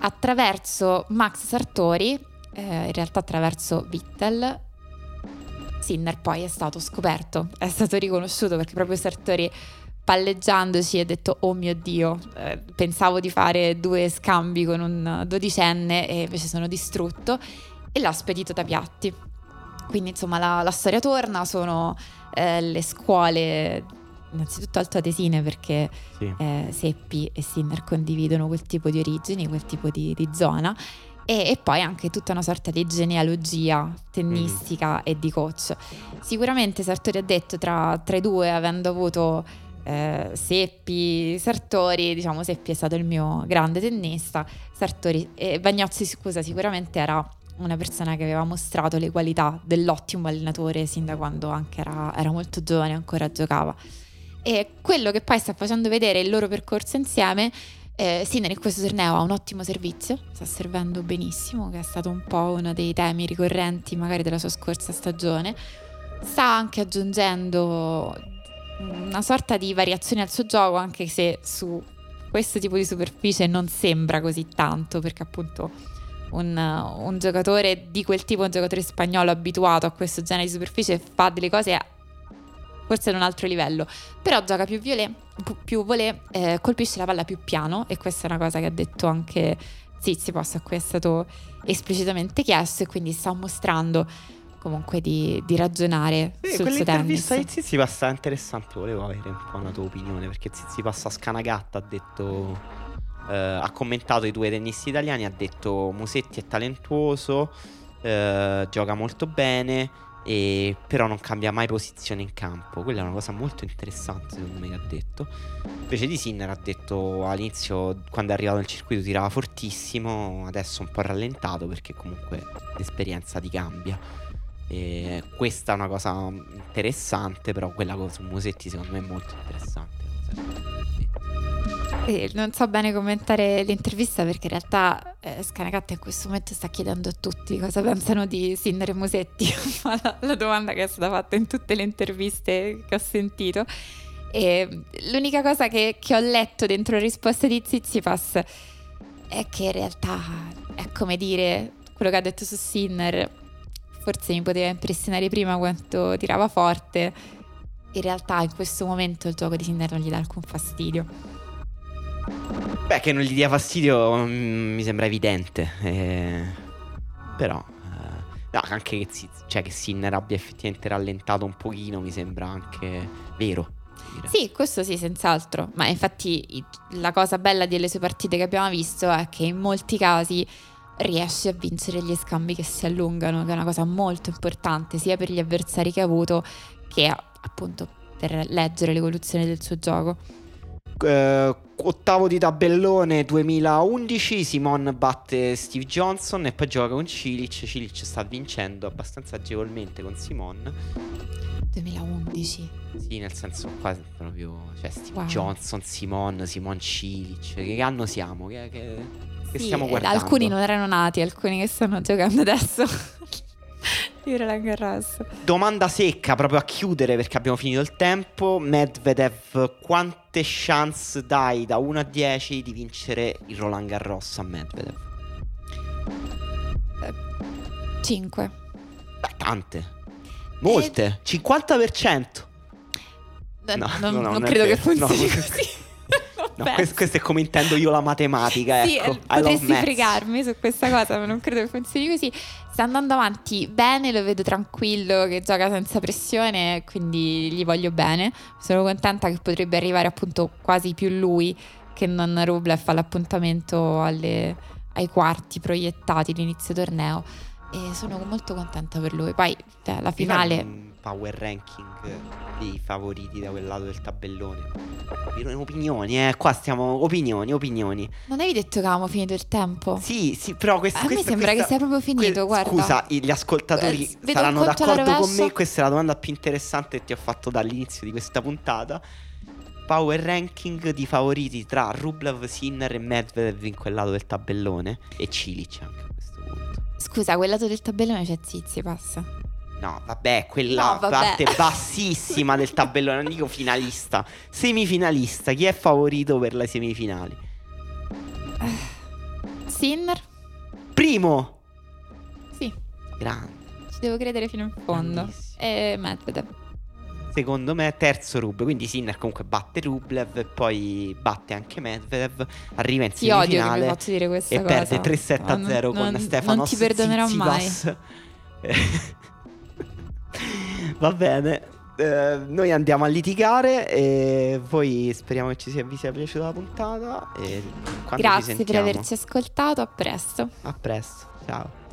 Attraverso Max Sartori, eh, in realtà attraverso Vittel, Sinner poi è stato scoperto, è stato riconosciuto perché proprio Sartori palleggiandoci e ho detto oh mio dio, eh, pensavo di fare due scambi con un dodicenne e invece sono distrutto e l'ha spedito da piatti. Quindi insomma la, la storia torna, sono eh, le scuole innanzitutto altoatesine perché sì. eh, Seppi e Sinner condividono quel tipo di origini, quel tipo di, di zona e, e, poi anche tutta una sorta di genealogia tennistica mm. e di coach. Sicuramente Sartori ha detto tra, tra i due, avendo avuto eh, Seppi, Sartori, diciamo Seppi è stato il mio grande tennista, Sartori, e Bagnozzi scusa sicuramente era una persona che aveva mostrato le qualità dell'ottimo allenatore sin da quando anche era, era molto giovane, ancora giocava. E quello che poi sta facendo vedere il loro percorso insieme eh, Sinner in questo torneo ha un ottimo servizio, sta servendo benissimo, che è stato un po' uno dei temi ricorrenti magari della sua scorsa stagione. Sta anche aggiungendo una sorta di variazione al suo gioco, anche se su questo tipo di superficie non sembra così tanto, perché appunto un, un giocatore di quel tipo, un giocatore spagnolo abituato a questo genere di superficie, fa delle cose forse ad un altro livello, però gioca più violet, più volé, eh, colpisce la palla più piano e questa è una cosa che ha detto anche Zizipas a cui è stato esplicitamente chiesto e quindi sta mostrando comunque di, di ragionare sì, sul suo tennis. di Zizipas è interessante, volevo avere un po' una tua opinione perché Zizipas a Scanagatta ha detto... Uh, ha commentato i due tennisti italiani, ha detto Musetti è talentuoso, uh, gioca molto bene, e però non cambia mai posizione in campo. Quella è una cosa molto interessante, secondo me, che ha detto. Invece di Sinner ha detto all'inizio, quando è arrivato nel circuito, tirava fortissimo, adesso un po' rallentato perché comunque l'esperienza ti cambia. E questa è una cosa interessante, però quella su Musetti secondo me è molto interessante. Eh, non so bene commentare l'intervista perché in realtà eh, Scanecatta in questo momento sta chiedendo a tutti cosa pensano di Sinner e Musetti, la, la domanda che è stata fatta in tutte le interviste che ho sentito. E l'unica cosa che, che ho letto dentro le risposte di Zizipas è che in realtà è come dire quello che ha detto su Sinner, forse mi poteva impressionare prima quanto tirava forte, in realtà in questo momento il gioco di Sinner non gli dà alcun fastidio. Beh, che non gli dia fastidio mm, mi sembra evidente. Eh, però, eh, no, anche che, cioè, che Sinner abbia effettivamente rallentato un pochino mi sembra anche vero. Sì, questo sì, senz'altro. Ma infatti la cosa bella delle sue partite che abbiamo visto è che in molti casi riesce a vincere gli scambi che si allungano, che è una cosa molto importante sia per gli avversari che ha avuto che appunto per leggere l'evoluzione del suo gioco eh, ottavo di tabellone 2011, Simon batte Steve Johnson e poi gioca con Cilic. Cilic sta vincendo abbastanza agevolmente con Simon. 2011. Sì, nel senso qua proprio, cioè Steve wow. Johnson, Simon, Simon Cilic. Che anno siamo? Che, che, che sì, stiamo guardando? Alcuni non erano nati, alcuni che stanno giocando adesso. Di Roland Garros. Domanda secca proprio a chiudere perché abbiamo finito il tempo. Medvedev, quante chance dai da 1 a 10 di vincere il Roland Garros a Medvedev? 5. Eh, Beh, tante. Molte. Eh... 50%. No, no, no, non, credo che funzioni così. No, questo, questo, è come intendo io la matematica. Sì, ecco. potresti fregarmi su questa cosa, ma non credo che funzioni così. Sta andando avanti bene, lo vedo tranquillo, che gioca senza pressione, quindi gli voglio bene. Sono contenta che potrebbe arrivare appunto quasi più lui che non Rublev all'appuntamento alle, ai quarti proiettati l'inizio torneo. E sono molto contenta per lui. Poi cioè, la finale power ranking dei favoriti da quel lato del tabellone. Opinioni, eh. Qua stiamo. Opinioni, opinioni. Non avevi detto che avevamo finito il tempo? Sì, sì, però questo. A questa, me sembra questa, che sia proprio finito. Que- guarda. Scusa, gli ascoltatori eh, saranno d'accordo con me. Questa è la domanda più interessante che ti ho fatto dall'inizio di questa puntata. Power ranking di favoriti tra Rublev, Sinner e Medvedev in quel lato del tabellone. E Cilic anche a questo punto. Scusa, quel lato del tabellone c'è Zizi, passa. No, vabbè, quella no, vabbè. parte bassissima del tabellone, non dico finalista. Semifinalista, chi è favorito per le semifinali? Sinner? Primo! Sì. Grande. Ci devo credere fino in fondo. E Medvedev. secondo me, terzo Rublev. Quindi Sinner comunque batte Rublev e poi batte anche Medvedev. Arriva in semifinale e cosa. perde 3-7-0 Non- con non- Stefanos Non ti perdonerò mai. Va bene. Eh, noi andiamo a litigare e voi speriamo che ci sia, vi sia piaciuta la puntata. E Grazie per averci ascoltato, a presto. A presto. Ciao.